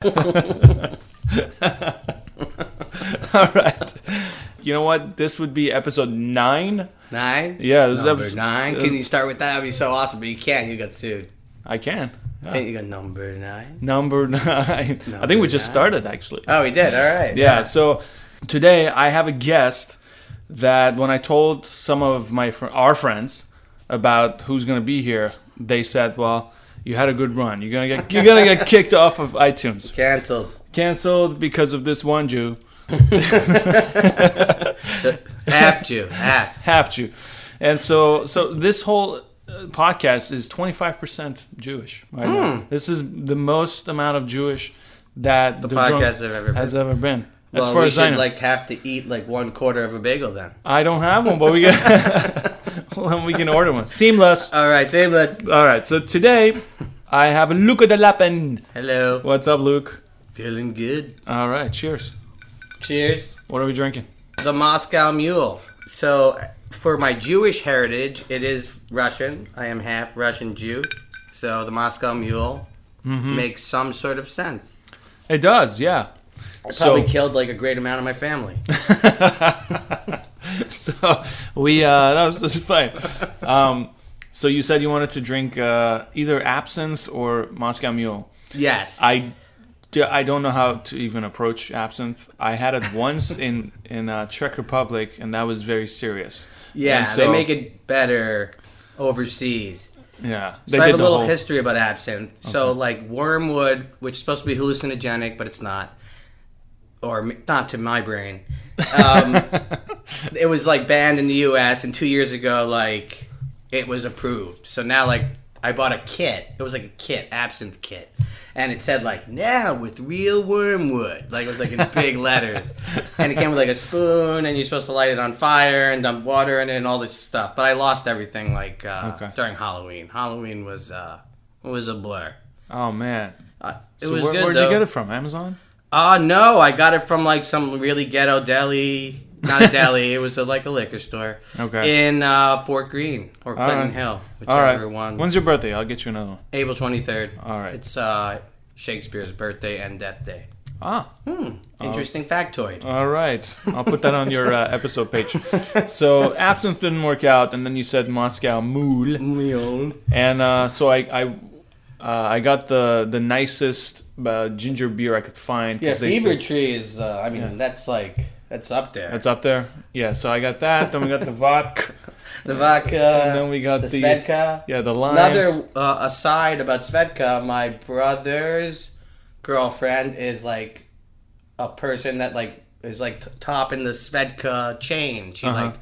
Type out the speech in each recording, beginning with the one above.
All right. You know what? This would be episode nine. Nine? Yeah, this is episode- nine. Can you start with that? That'd be so awesome, but you can't. You got sued. I can. Yeah. Can't you got number nine? Number nine. I think we just nine. started actually. Oh, we did. All right. Yeah. So today I have a guest that when I told some of my fr- our friends about who's going to be here, they said, "Well, you had a good run. You're gonna get you're gonna get kicked off of iTunes, Cancelled. canceled because of this one Jew, Half Jew. Half. half Jew." And so so this whole uh, podcast is 25% Jewish right now. This is the most amount of Jewish that the, podcast have ever has ever been. As well, far we as I should know. like have to eat like one quarter of a bagel then. I don't have one, but we can well, we can order one. Seamless. All right, seamless. All right. So today I have Luca de Lappin. Hello. What's up, Luke? Feeling good. All right. Cheers. Cheers. What are we drinking? The Moscow Mule. So, for my Jewish heritage, it is Russian. I am half Russian Jew. So, the Moscow Mule Mm-hmm. makes some sort of sense. It does. Yeah. I So- probably killed like a great amount of my family. so we uh, that was, this is fine. Um, so you said you wanted to drink uh, either absinthe or Moscow Mule. Yes. I I don't know how to even approach absinthe. I had it once in in uh, Czech Republic, and that was very serious. yeah, and they make it better overseas. Yeah, So I have a little whole- history about absinthe. So, like wormwood, which is supposed to be hallucinogenic, but it's not, or not to my brain. Um, it was like banned in the U.S. and two years ago, like it was approved. So now, like I bought a kit. It was like a kit, absinthe kit, and it said like now with real wormwood. Like it was like in big letters, and it came with like a spoon, and you're supposed to light it on fire and dump water in it and all this stuff. But I lost everything like uh, Okay. during Halloween. Halloween was uh, was a blur. Oh man. Uh, it So was where, good. where'd though. you get it from? Amazon? Uh no, I got it from like some really ghetto deli. Not a deli. it was a, like a liquor store. Okay. In uh, Fort Greene or All Clinton right. Hill, All right. whichever one. When's your birthday? I'll get you another one. April twenty third. All right. It's uh, Shakespeare's birthday and death day. Ah. Hmm. Interesting factoid. All right. I'll put that on your uh, episode page. So absinthe didn't work out, and then you said Moscow Mule, and uh, so I I, uh, I got the the nicest uh, ginger beer I could find. Yeah, they Fever said- Tree is. Uh, I mean, that's like that's up there. That's up there. Yeah. So I got that. Then we got the vodka. the vodka. And then we got the, the- Svedka. Yeah, the limes. Another uh, aside about Svedka, my brother's girlfriend is like a person that like is like t- top in the Svedka chain. She Uh-huh. like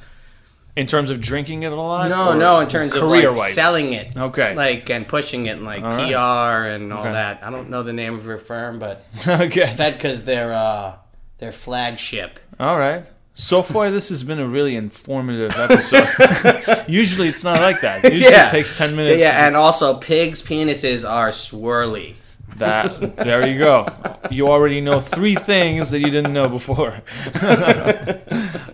in terms of drinking it a lot. no no in terms of like wise selling it. Okay. Like and pushing it and like All right. PR and all Okay. that. I don't know the name of your firm, but okay. Svedka's their uh their flagship. All right. So far, this has been a really informative episode. Usually, it's not like that. Usually, Yeah. it takes ten minutes. Yeah, and also pigs' penises are swirly. That there you go. You already know three things that you didn't know before.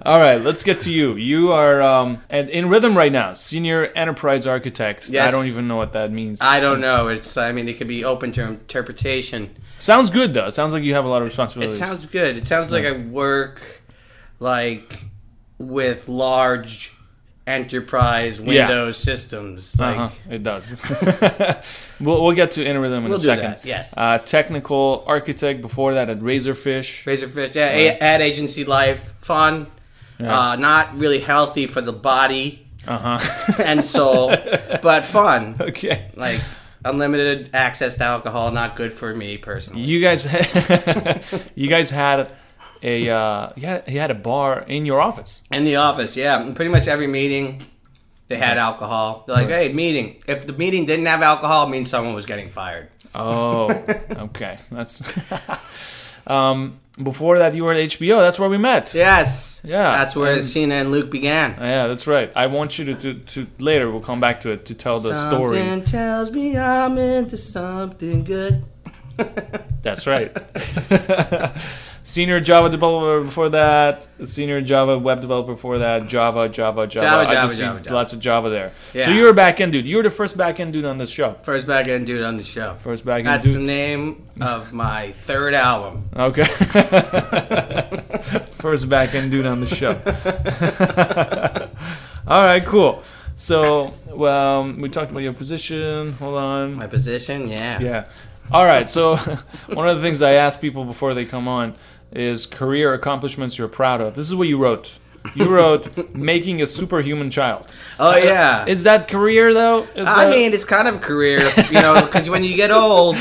All right, let's get to you. You are um, and in rhythm right now, senior enterprise architect. Yes. I don't even know what that means. I don't know. It's I mean it could be open to interpretation. Sounds good though. It sounds like you have a lot of responsibility. It sounds good. It sounds like I work like with large enterprise Windows systems. Like uh-huh, it does. we'll, we'll get to in in We'll a second. that, yes. Uh, technical architect before that at Razorfish. Razorfish, yeah, a- ad agency life, fun, Yeah. uh, not really healthy for the body Uh huh. and soul, but fun. okay. Like unlimited access to alcohol, not good for me personally. You guys, you guys had a uh, you had, you had a bar in your office. In the office, yeah. Pretty much every meeting, they had alcohol. They're like, hey, meeting. If the meeting didn't have alcohol, it means someone was getting fired. Oh, okay. That's um, before that. You were at HBO. That's where we met. Yes. Yeah, That's where and- Sina and Luke began. Yeah, that's right. I want you to, to, to later. We'll come back to it to tell the story. Something tells me I'm into something good. That's right. senior Java developer before that, senior Java web developer before that, Java, Java, Java. Java, I Java, just Java, see Java. lots of Java there. Yeah. So you're a back end dude. You were the first back end dude on this show. First back end dude on the show. First back end That's the name of my third album. Okay. First back end dude on the show. All right, cool. So, well, um, we talked about your position. Hold on. My position, yeah. Yeah. All right. So, one of the things I ask people before they come on is career accomplishments you're proud of. This is what you wrote. You wrote making a superhuman child. Oh uh, yeah. Is that career though? Is I that- mean, it's kind of a career, you know, because when you get old,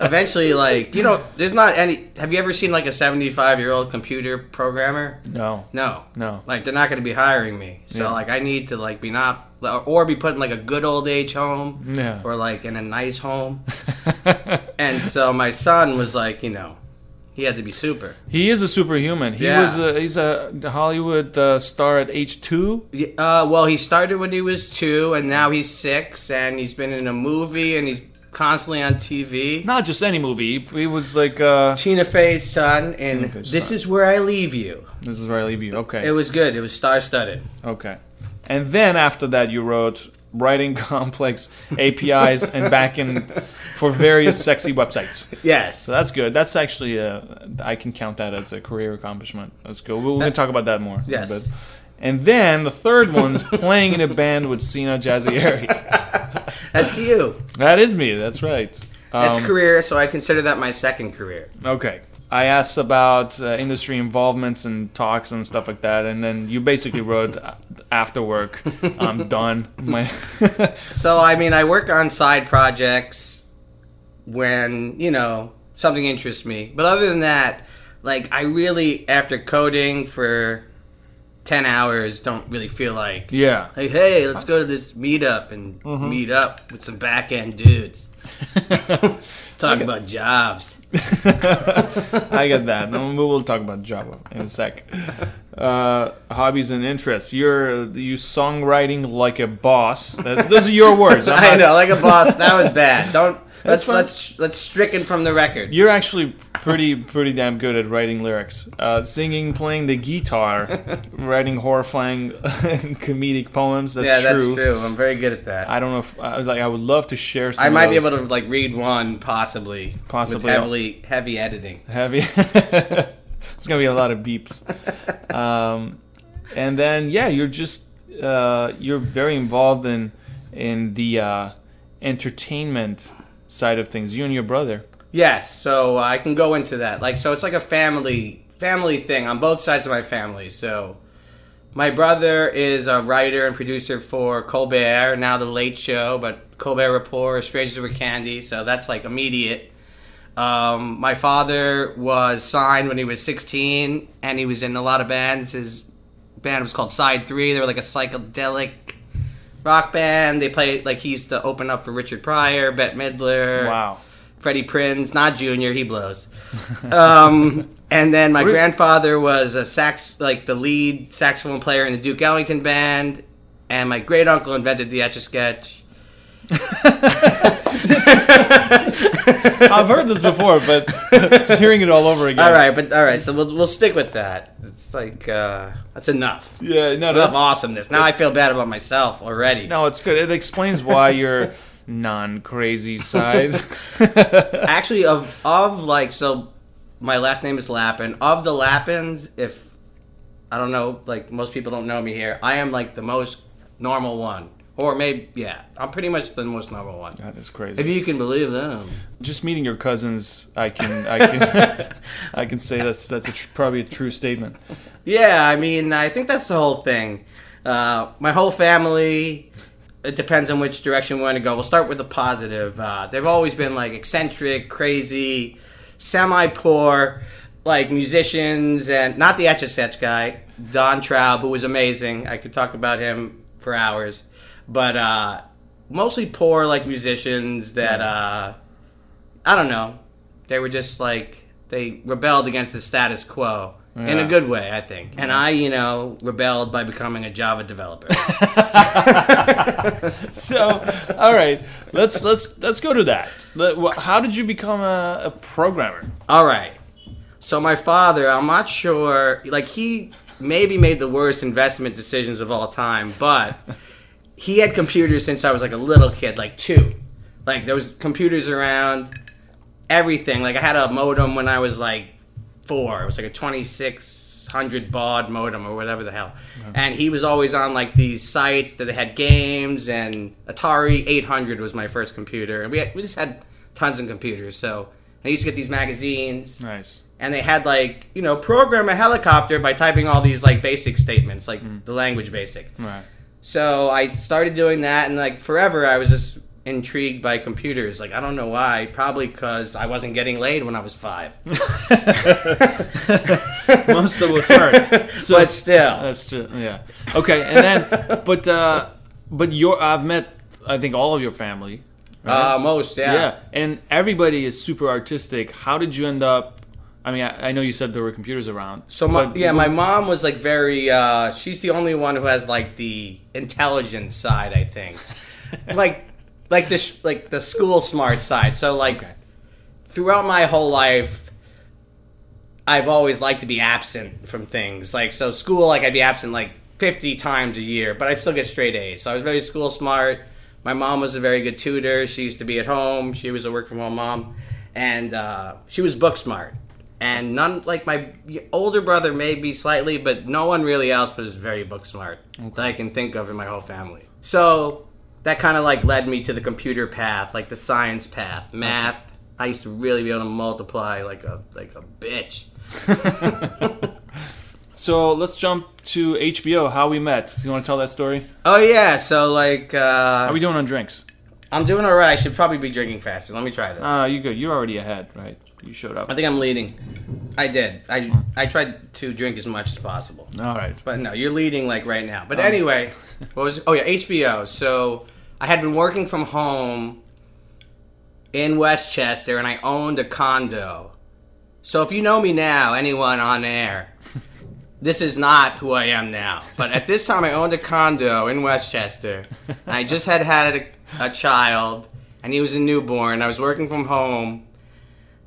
eventually, like, you know, there's not any. Have you ever seen like a 75 year old computer programmer? no, No, no. like they're not going to be hiring me. So Yeah. like, I need to like be not or be put in like a good old age home, Yeah. or like in a nice home. And so my son was like, you know, he had to be super. he is a superhuman. He Yeah. was a, he's a Hollywood uh, star at age two. Yeah, Uh, well, he started when he was two, and now he's six, and he's been in a movie, and he's constantly on TV. Not just any movie. He was like, uh, Tina Fey's son, Tina Fey's this son. is where I leave you. this is where I leave you. Okay. It was good. It was star studded. Okay. And then after that, you wrote writing complex APIs and backend for various sexy websites. Yes. So that's good. That's actually a, I can count that as a career accomplishment. That's good. We're, we're going to talk about that more. Yes. And then the third one is playing in a band with Sina Jazayeri. That's you. that is me. That's right. That's Um, career, so I consider that my second career. Okay. I asked about uh, industry involvements and talks and stuff like that, and then you basically wrote after work, I'm done. My So, I mean, I work on side projects when, you know, something interests me. But other than that, like, I really, after coding for 10 hours, don't really feel like, yeah. hey, hey, let's go to this meetup and Mm-hmm. meet up with some back end dudes. Talk about jobs. I get that. And we will talk about Java in a sec. Uh, hobbies and interests. You're you songwriting like a boss. That, those are your words. I'm I know, like a boss. That was bad. Don't let's fine. let's let's stricken from the record. You're actually pretty pretty damn good at writing lyrics, uh, singing, playing the guitar, writing horrifying comedic poems. That's yeah, true. that's true. I'm very good at that. I don't know if I like. I would love to share. Some I might be able to like read one possibly, Possibly. with heavily heavy editing. heavy. it's gonna be a lot of beeps. Um, and then yeah, you're just uh, you're very involved in in the uh, entertainment side of things. You and your brother. Yes, so I can go into that. Like, so it's like a family family thing on both sides of my family. So my brother is a writer and producer for Colbert, now The Late Show, but Colbert Report, Strangers with Candy. So that's like immediate. Um, my father was signed when he was 16, and he was in a lot of bands. His band was called Side Three. They were like a psychedelic rock band. They played like he used to open up for Richard Pryor, Bette Midler. Wow. Freddie Prinze, not Junior, he blows. Um, and then my grandfather was a sax, like the lead saxophone player in the Duke Ellington band, and my great uncle invented the Etch a Sketch. I've heard this before, but just hearing it all over again. All right, but all right, so we'll, we'll stick with that. It's like uh, that's enough. Yeah. No. Enough No. awesomeness. Now I feel bad about myself already. No. It's good. It explains why you're non-crazy side. Actually, of of like so, my last name is Lappin. Of the Lappins, if I don't know, like most people don't know me here, I am like the most normal one, or maybe yeah, I'm pretty much the most normal one. that is crazy. If you can believe them. just meeting your cousins, I can, I can, I can say that's that's a tr- probably a true statement. Yeah, I mean, I think that's the whole thing. Uh, my whole family. It depends on which direction we want to go. We'll start with the positive. Uh, they've always been like eccentric, crazy, semi-poor, like musicians, and not the Etch a Sketch guy, Don Traub, who was amazing. I could talk about him for hours, but uh, mostly poor, like musicians that uh, I don't know. They were just like they rebelled against the status quo in a good way, I think. And I, you know, rebelled by becoming a Java developer. So, all right, let's let's let's go to that. How did you become a, a programmer? All right. So my father, I'm not sure, like he maybe made the worst investment decisions of all time, but he had computers since I was like a little kid, like two. Like there was computers around, everything. Like I had a modem when I was like four. It was like a 2600 baud modem or whatever the hell. And he was always on like these sites that had games and Atari 800 was my first computer. And we had, we just had tons of computers. So I used to get these magazines Nice. and they had like you know program a helicopter by typing all these like basic statements like mm. the language basic Right. So i started doing that and like forever i was just intrigued by computers like i don't know why probably because i wasn't getting laid when i was five Most of us weren't. So but still That's just yeah. Okay, and then but uh but your I've met I think all of your family. right? uh, most yeah. yeah. and everybody is super artistic. How did you end up? I mean, I, I know you said there were computers around. So my yeah, my mom was like very. uh She's the only one who has like the intelligence side, I think. like, like the sh- like the school smart side. So like, Okay. throughout my whole life, I've always liked to be absent from things. Like so, school like I'd be absent like fifty times a year, but I'd still get straight A's. So I was very school smart. My mom was a very good tutor. She used to be at home. She was a work from home mom, and uh, she was book smart. And none like my older brother maybe slightly, but no one really else was very book smart that I can think of in my whole family. So that kind of like led me to the computer path, like the science path, math. I used to really be able to multiply like a like a bitch. So let's jump to HBO. How we met. You want to tell that story? Oh yeah, so like uh, How we doing on drinks? I'm doing all right. I should probably be drinking faster. Let me try this. Ah, you good? You're already ahead, right? You showed up. I think I'm leading. I did. I I tried to drink as much as possible. All right. But no, you're leading like right now. But anyway, what was? Oh yeah, HBO. So I had been working from home in Westchester, and I owned a condo. So if you know me now, anyone on air, this is not who I am now. But at this time, I owned a condo in Westchester. And I just had had a, a child, and he was a newborn. I was working from home.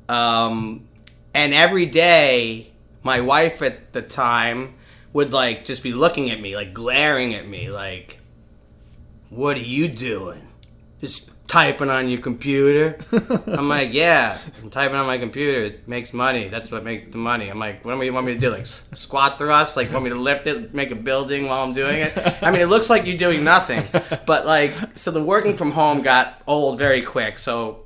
Um, and every day, my wife at the time would like just be looking at me, like glaring at me, like, "What are you doing? Just typing on your computer?" I'm like, "Yeah, I'm typing on my computer. It makes money. That's what makes the money." I'm like, "What do you want me to do? Like squat thrust? Like want me to lift it, make a building while I'm doing it?" I mean, it looks like you're doing nothing, but like, so the working from home got old very quick. So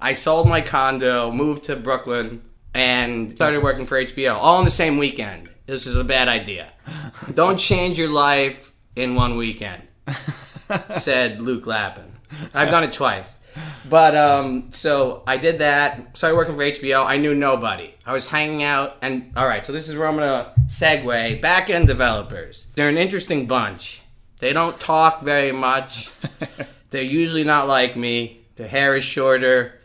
I sold my condo, moved to Brooklyn, and started working for HBO all in the same weekend. This is a bad idea. Don't change your life in one weekend, said Luke Lappin. I've done it twice. But um, so I did that. Started working for HBO. I knew nobody. I was hanging out, and all right. So this is where I'm gonna segue. Back end developers. They're an interesting bunch. They don't talk very much. They're usually not like me. Their hair is shorter.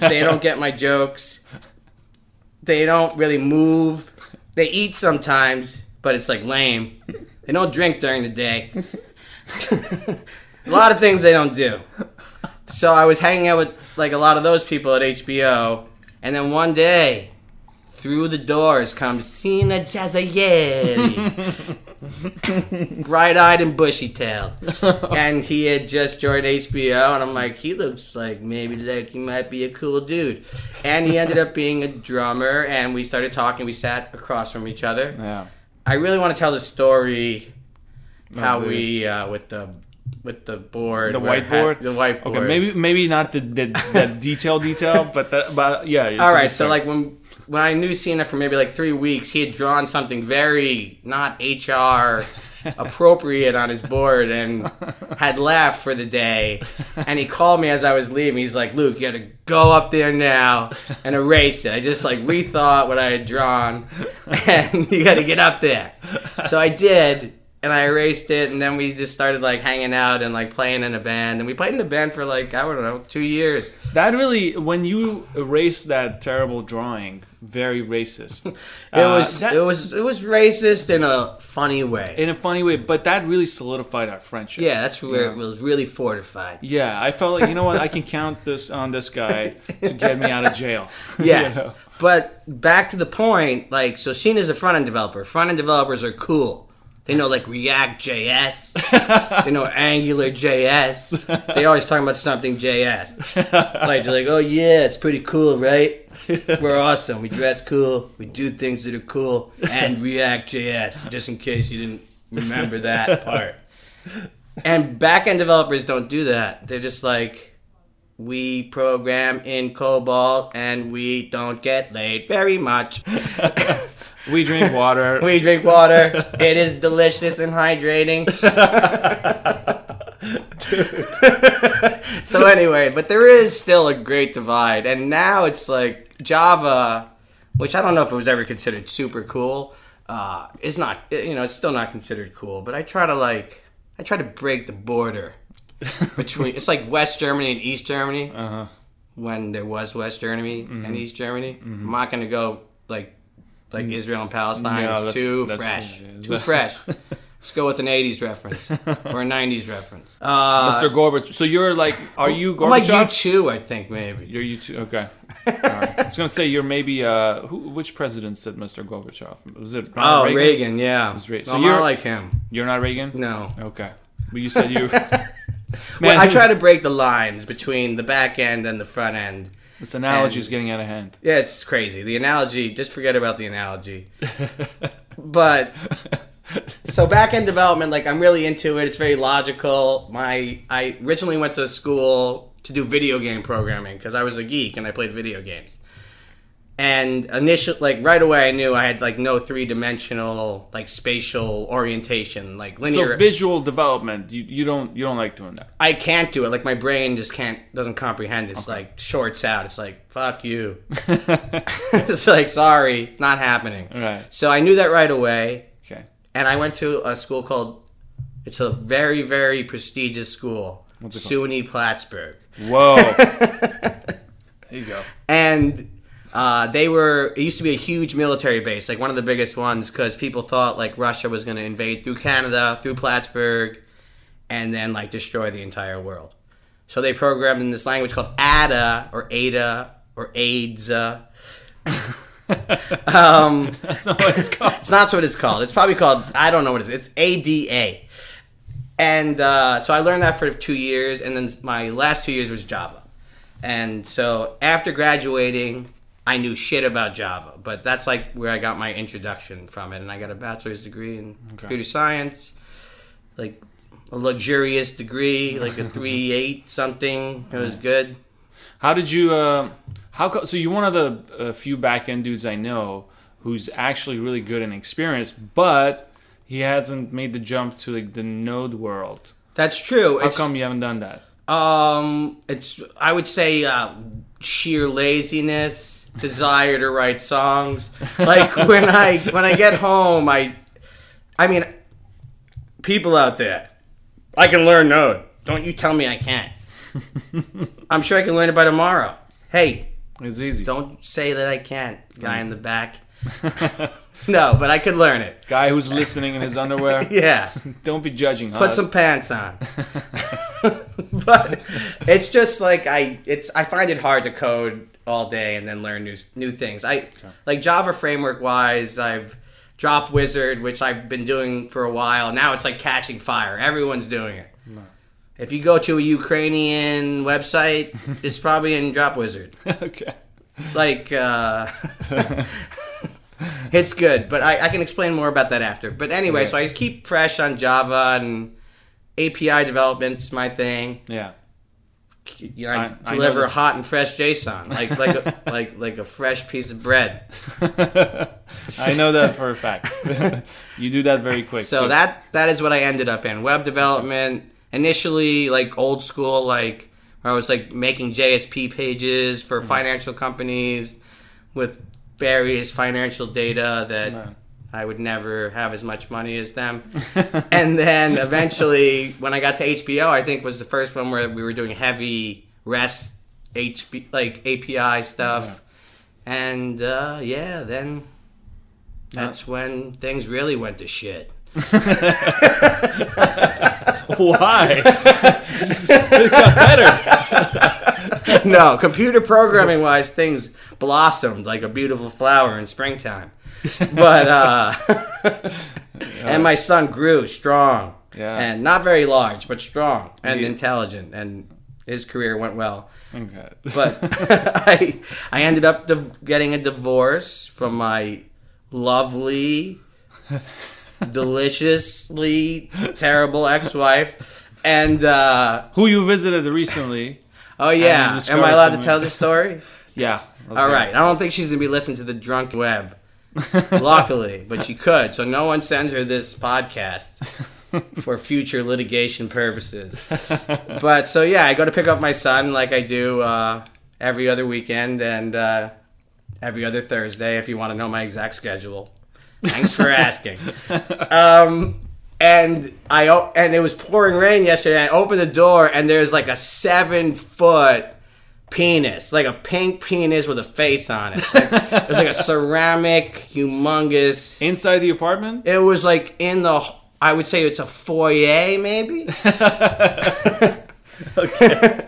They don't get my jokes. They don't really move. They eat sometimes, but it's like lame. They don't drink during the day. a lot of things they don't do. So I was hanging out with like a lot of those people at HBO, and then one day, through the doors comes Sina Jazayeri, bright-eyed and bushy-tailed, and he had just joined HBO, and I'm like, he looks like maybe like he might be a cool dude, and he ended up being a drummer, and we started talking. We sat across from each other. Yeah. I really want to tell the story how the- we uh, with the with the board, The whiteboard? the whiteboard. Okay, maybe maybe not the the, the detail detail, but the, but yeah. All right, so like when when I knew Sina for maybe like three weeks, he had drawn something very not HR appropriate on his board and had left for the day. And he called me as I was leaving. He's like, "Luke, you got to go up there now and erase it." I just like rethought what I had drawn, and you got to get up there. So I did, and I erased it, and then we just started like hanging out and like playing in a band, and we played in a band for like I don't know two years. That really, when you erased that terrible drawing, very racist. it uh, was that, it was it was racist in a funny way. In a funny way, but that really solidified our friendship. Yeah, that's where it was really fortified. Yeah, I felt like you know what, I can count this on this guy to get me out of jail. Yes. you know? But back to the point, like so is a front end developer. Front end developers are cool. They know like React JS. they know Angular JS. They always talking about something JS. Like they're like, oh yeah, it's pretty cool, right? We're awesome. We dress cool. We do things that are cool. And React JS, just in case you didn't remember that part. And backend developers don't do that. They're just like, we program in COBOL and we don't get laid very much. We drink water. we drink water. It is delicious and hydrating. so anyway, but there is still a great divide, and now it's like Java, which I don't know if it was ever considered super cool. Uh, is not you know it's still not considered cool, but I try to like I try to break the border between it's like West Germany and East Germany. Uh-huh. When there was West Germany mm-hmm. and East Germany, mm-hmm. I'm not gonna go like like mm. Israel and Palestine. No, it's too that's, fresh. That's, too fresh. Let's go with an '80s reference or a '90s reference. Uh, Mr. Gorbachev. So you're like, are you Gorbachev? I'm like you too, I think maybe. You're you too. Okay. right. I was gonna say you're maybe. Uh, who, which president said Mr. Gorbachev? Was it? Ronald oh, Reagan. Reagan yeah. It was. So no, you're like him. You're not Reagan. No. Okay. But you said you. Man, well, I try to break the lines between the back end and the front end. This analogy is getting out of hand. Yeah, it's crazy. The analogy, just forget about the analogy. but so back end development, like I'm really into it. It's very logical. My I originally went to school to do video game programming because I was a geek and I played video games and initially like right away i knew i had like no three-dimensional like spatial orientation like linear. so visual development you, you don't you don't like doing that? I can't do it. Like my brain just can't doesn't comprehend. It's okay. like shorts out. It's like fuck you. It's like sorry not happening. Right. So i knew that right away. Okay. And i went to a school called it's a very very prestigious school What's it suny plattsburgh. Whoa. There you go. And uh, they were it used to be a huge military base, like one of the biggest ones, because people thought like Russia was going to invade through Canada, through Plattsburgh, and then like destroy the entire world. So they programmed in this language called ADA or ADA or AIDS. um, That's not what it's called. it's not what it's called. It's probably called I don't know what it is. It's ADA. And uh, so I learned that for two years, and then my last two years was Java. And so after graduating, I knew shit about Java, but that's like where I got my introduction from it, and I got a bachelor's degree in okay. computer science, like a luxurious degree, like a three eight something. It was good. How did you? Uh, how co- so? You're one of the uh, few back end dudes I know who's actually really good and experienced, but he hasn't made the jump to like the node world. That's true. How it's, come you haven't done that? Um, it's I would say uh, sheer laziness desire to write songs. Like when I when I get home, I I mean, people out there, I can learn Node. Don't you tell me I can't. I'm sure I can learn it by tomorrow. Hey, it's easy. Don't say that I can't, guy in the back. no, but I could learn it. Guy who's listening in his underwear. yeah. Don't be judging. Put some pants on. but it's just like I it's I find it hard to code all day and then learn new new things. I okay. like Java framework wise. I've dropped Wizard, which I've been doing for a while. Now it's like catching fire. Everyone's doing it. No. If you go to a Ukrainian website, it's probably in Dropwizard. okay. Like, uh, it's good, but I, I, can explain more about that after. But anyway, yeah. so I keep fresh on Java and API development's my thing. Yeah you know, I, deliver I hot and fresh JSON, like like a, like like a fresh piece of bread. I know that for a fact. you do that very quick. So too. that that is what I ended up in web development. Initially, like old school, like where I was like making JSP pages for mm-hmm. financial companies with various financial data that I would never have as much money as them. and then eventually, when I got to HBO, I think was the first one where we were doing heavy REST, HB, like API stuff. Yeah. And uh, yeah, then that's when things really went to shit. Why? it got better. no, computer programming wise, things blossomed like a beautiful flower in springtime. But uh, and my son grew strong, Yeah. and not very large, but strong and Yeah. intelligent, and his career went well. Okay. But I I ended up div- getting a divorce from my lovely, deliciously terrible ex-wife, and uh, Who you visited recently? oh yeah, am I allowed to tell this story? Yeah. All right. I don't think she's gonna be listening to the drunk web. Luckily, but she could. So no one sends her this podcast for future litigation purposes. But so yeah, I go to pick up my son like I do uh, every other weekend and uh, every other Thursday. If you want to know my exact schedule, thanks for asking. Um, and I and it was pouring rain yesterday. I opened the door and there's like a seven foot penis, like a pink penis with a face on it. Like, it was like a ceramic, humongous. Inside the apartment? It was like in the. I would say it's a foyer, maybe. Okay.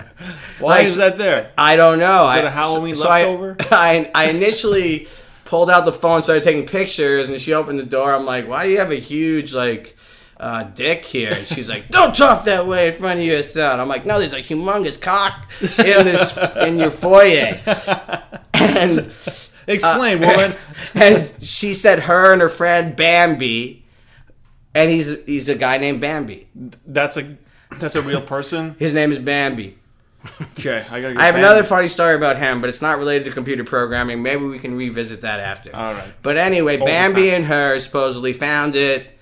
Why Like- is that there? I don't know. Is I- a Halloween so I- leftover? I, I initially pulled out the phone, started taking pictures, and she opened the door. I'm like, "Why do you have a huge like uh, dick here?" And she's like, "Don't talk that way in front of your son." I'm like, "No, there's a humongous cock in this in your foyer." And Explain, uh, woman. and she said her and her friend Bambi, and he's he's a guy named Bambi. That's a that's a real person. His name is Bambi. Okay, I gotta. I have Bambi. another funny story about him, but it's not related to computer programming. Maybe we can revisit that after. All right. But anyway, the Bambi and her supposedly found it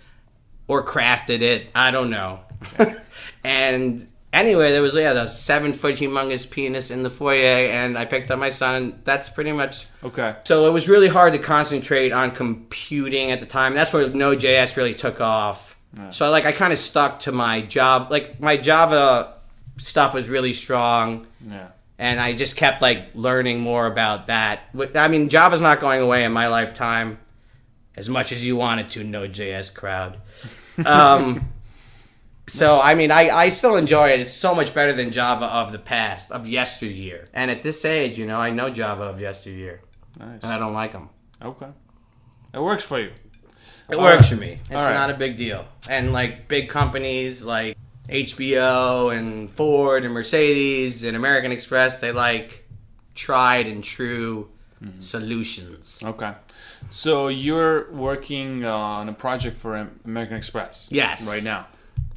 or crafted it. I don't know. and anyway, there was yeah, the seven foot humongous penis in the foyer, and I picked up my son, and that's pretty much. Okay. So it was really hard to concentrate on computing at the time. That's where Node.js really took off. So like I kind of stuck to my job, like my Java stuff was really strong Yeah. and I just kept like learning more about that. I mean, Java's not going away in my lifetime as much as you wanted it to, Node.js crowd. Um, so I mean, I, I still enjoy it. It's so much better than Java of the past, of yesteryear. And at this age, you know, I know Java of yesteryear, Nice. and I don't like them. Okay. It works for you. It All works right. for me. It's All right. not a big deal. And like big companies like HBO and Ford and Mercedes and American Express, they like tried and true Mm-hmm. solutions. Okay. So you're working uh, on a project for American Express. Yes. Right now.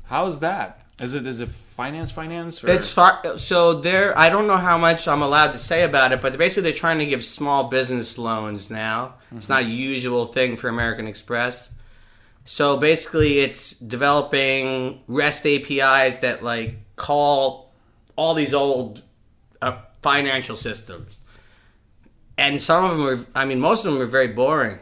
How's that? Is it is it finance finance or It's so there. I don't know how much I'm allowed to say about it, but basically they're trying to give small business loans now. It's not a usual thing for American Express. So basically, it's developing REST APIs that like call all these old uh, financial systems, and some of them are. I mean, most of them are very boring.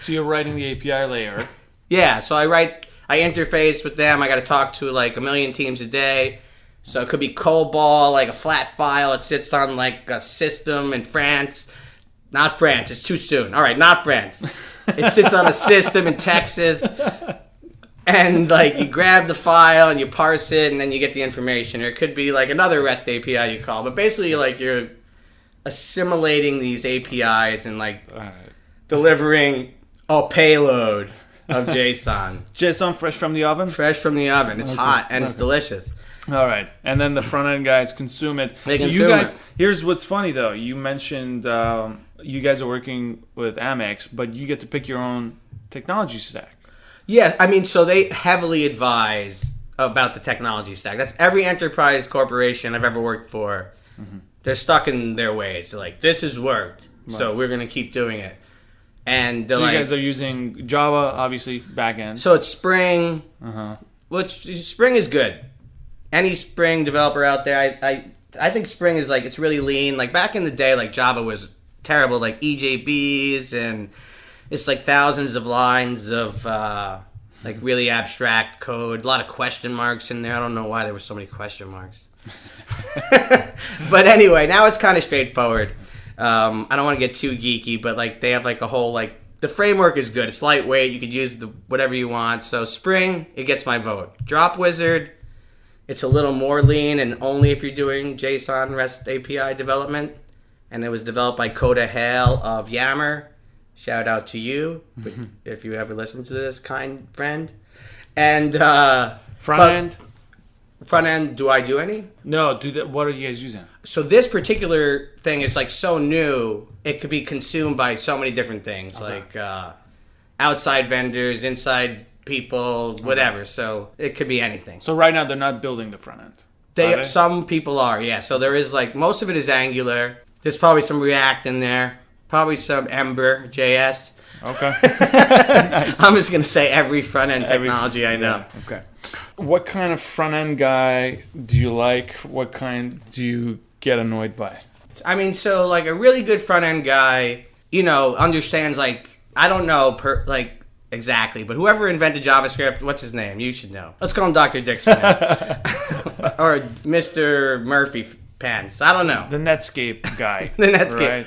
so you're writing the API layer. Yeah, so I write, I interface with them. I got to talk to like a million teams a day. So it could be COBOL, like a flat file. It sits on like a system in France. Not France. It's too soon. All right, not France. It sits on a system in Texas. And like you grab the file and you parse it and then you get the information. Or it could be like another REST API you call. But basically like you're assimilating these APIs and like right. delivering a payload of JSON. JSON fresh from the oven. Fresh from the oven. It's hot and it's delicious. All right, and then the front end guys consume it. They so you consume guys, it. here's what's funny though. You mentioned um, you guys are working with Amex, but you get to pick your own technology stack. Yeah, I mean, so they heavily advise about the technology stack. That's every enterprise corporation I've ever worked for. They're stuck in their ways. They're like, this has worked, so we're going to keep doing it. And So like, you guys are using Java, obviously backend. so it's Spring, uh-huh. which Spring is good. Any Spring developer out there, I, I I think Spring is like it's really lean. Like back in the day, like Java was terrible, like EJBs and It's like thousands of lines of uh, like really abstract code, a lot of question marks in there. I don't know why there were so many question marks. but anyway, now it's kind of straightforward. Um, I don't want to get too geeky, but like they have like a whole like the framework is good. It's lightweight. You could use the whatever you want. So Spring, it gets my vote. Dropwizard, it's a little more lean and only if you're doing JSON REST API development. And it was developed by Coda Hale of Yammer. Shout out to you if you ever listen to this, kind friend. And uh, Front but- end? Front end, do I do any? No, do that. What are you guys using? So this particular thing is like so new, it could be consumed by so many different things, like uh, outside vendors, inside people, whatever. So it could be anything. So right now they're not building the front end. They, they? some people are, yeah. So there is like most of it is Angular. There's probably some React in there, probably some Ember JS. Okay. I'm just gonna say every front end Every- technology I know. Yeah, okay. What kind of front end guy do you like? What kind do you get annoyed by? I mean, so like a really good front end guy, you know, understands like I don't know per like exactly, but whoever invented JavaScript, what's his name? You should know. Let's call him Dr. Dix for now. or Mr. Murphy Pants. I don't know. The Netscape guy. The Netscape. Right?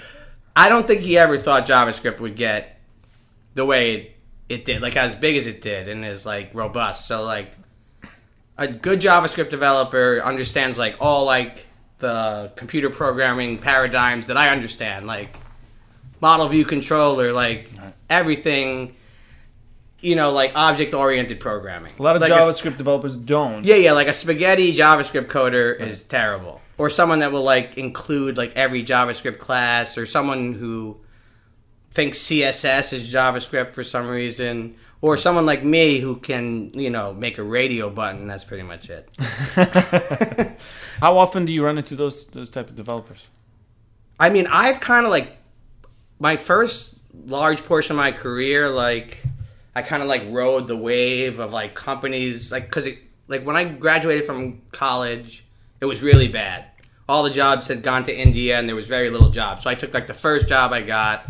I don't think he ever thought JavaScript would get the way it, it did, like as big as it did, and is like robust. So like a good JavaScript developer understands like all like the computer programming paradigms that I understand, like model view controller, like everything. You know, like object oriented programming. A lot of Like JavaScript developers don't. yeah, yeah, like a spaghetti JavaScript coder is terrible. Or someone that will like include like every JavaScript class, or someone who thinks CSS is JavaScript for some reason, or someone like me who can, you know, make a radio button. That's pretty much it. How often do you run into those those type of developers? I mean, I've kind of like my first large portion of my career, like I kind of like rode the wave of like companies, like because it like when I graduated from college, it was really bad. All the jobs had gone to India, and there was very little jobs. So I took like the first job I got.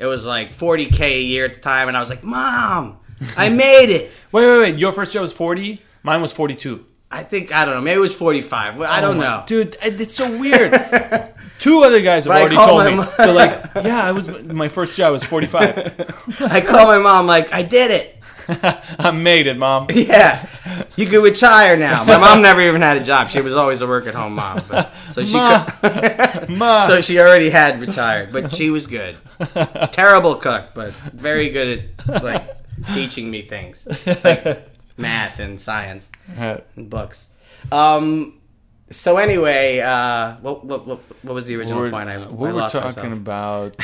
It was like 40k a year at the time, and I was like, "Mom, I made it." Wait, wait, wait. Your first job was 40? Mine was 42. I think I don't know. Maybe it was 45. I oh don't Oh my- know. Dude, it's so weird. Two other guys have already told me. mom- They're like, yeah, I was my first job was 45. I called my mom like, "I did it." I made it, mom. Yeah, you could retire now. My mom never even had a job. She was always a work-at-home mom. But, so she Ma. so she already had retired, but she was good. Terrible cook, but very good at like teaching me things, like math and science and books. Um. So anyway, uh, what what what, what was the original We're- point? I, we I were lost talking myself. about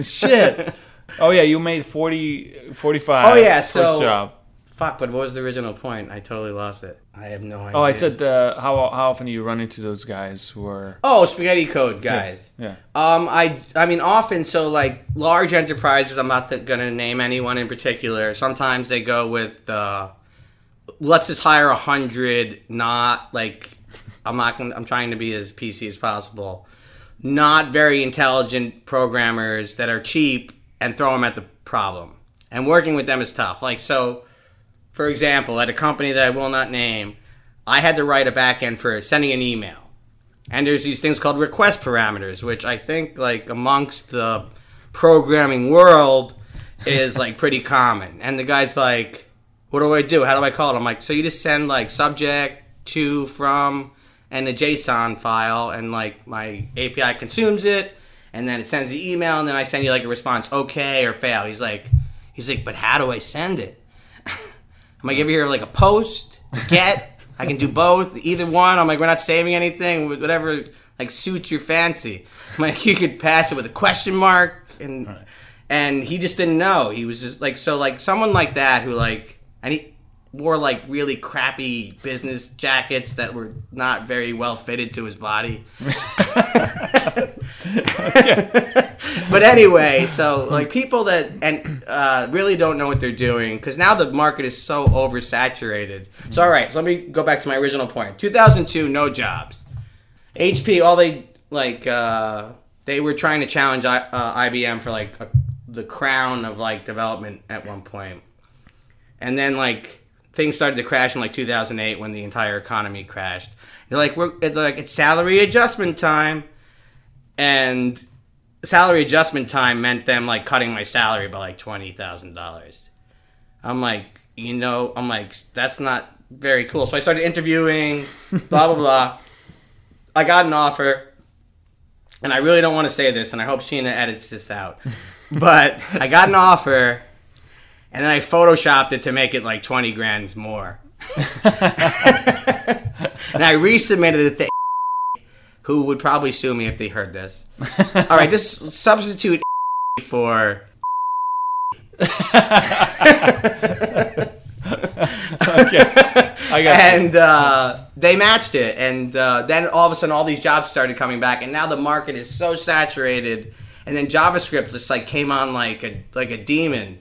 shit. Oh yeah, you made 40, 45. Oh, yeah, so- job. Fuck, but what was the original point? I totally lost it. I have no idea. Oh, I said uh, how how often do you run into those guys who are Oh, spaghetti code guys. yeah. Um, I I mean often so like large enterprises. I'm not gonna name anyone in particular. Sometimes they go with uh, let's just hire a hundred. Not like I'm not. Gonna, I'm trying to be as PC as possible. Not very intelligent programmers that are cheap and throw them at the problem. And working with them is tough. Like so, for example, at a company that I will not name, I had to write a backend for sending an email. And there's these things called request parameters, which I think like amongst the programming world is like pretty common. And the guy's like, "What do I do? How do I call it?" I'm like, "So you just send like subject to from and a JSON file, and like my API consumes it, and then it sends the email, and then I send you like a response, okay or fail." He's like, "He's like, but how do I send it?" I'm like, "Give you here like a post, get." I can do both, either one. I'm like, we're not saving anything, whatever like suits your fancy. I'm like, you could pass it with a question mark, and and he just didn't know. He was just like, so like someone like that who like, and he wore like really crappy business jackets that were not very well fitted to his body. but anyway, so like people that and uh, really don't know what they're doing because now the market is so oversaturated. So all right, so let me go back to my original point. 2002, no jobs. HP, all they like, uh, they were trying to challenge I, uh, IBM for like a, the crown of like development at one point, and then like things started to crash in like 2008 when the entire economy crashed. They're like, we're they're like it's salary adjustment time, and salary adjustment time meant them like cutting my salary by like twenty thousand dollars. I'm like, you know, I'm like, that's not very cool. So I started interviewing, blah blah blah. I got an offer, and I really don't want to say this, and I hope Sheena edits this out. But I got an offer, and then I photoshopped it to make it like twenty grands more. and I resubmitted it to who would probably sue me if they heard this. All right, just substitute for. okay. I got and uh, they matched it, and uh, then all of a sudden, all these jobs started coming back, and now the market is so saturated. And then JavaScript just like came on like a like a demon,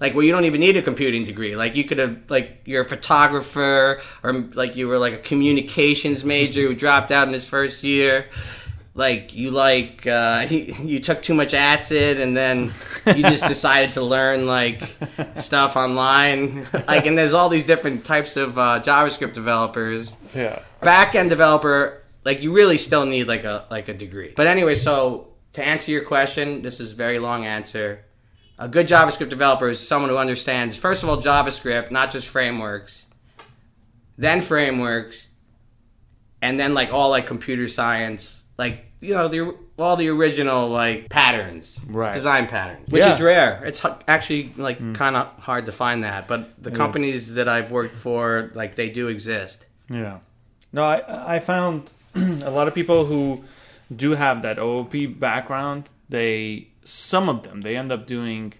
like where you don't even need a computing degree. Like you could have like you're a photographer, or like you were like a communications major who dropped out in his first year. Like you like uh, you, you took too much acid, and then you just decided to learn like stuff online. Like, and there's all these different types of uh, JavaScript developers yeah. back end developer like you really still need like a like a degree but anyway so to answer your question this is a very long answer a good javascript developer is someone who understands first of all javascript not just frameworks then frameworks and then like all like computer science like you know the all the original like patterns Right. design patterns which Yeah. is rare it's actually like hmm. kind of hard to find that but the companies that i've worked for like they do exist Yeah. No, I I found a lot of people who do have that OOP background. They some of them they end up doing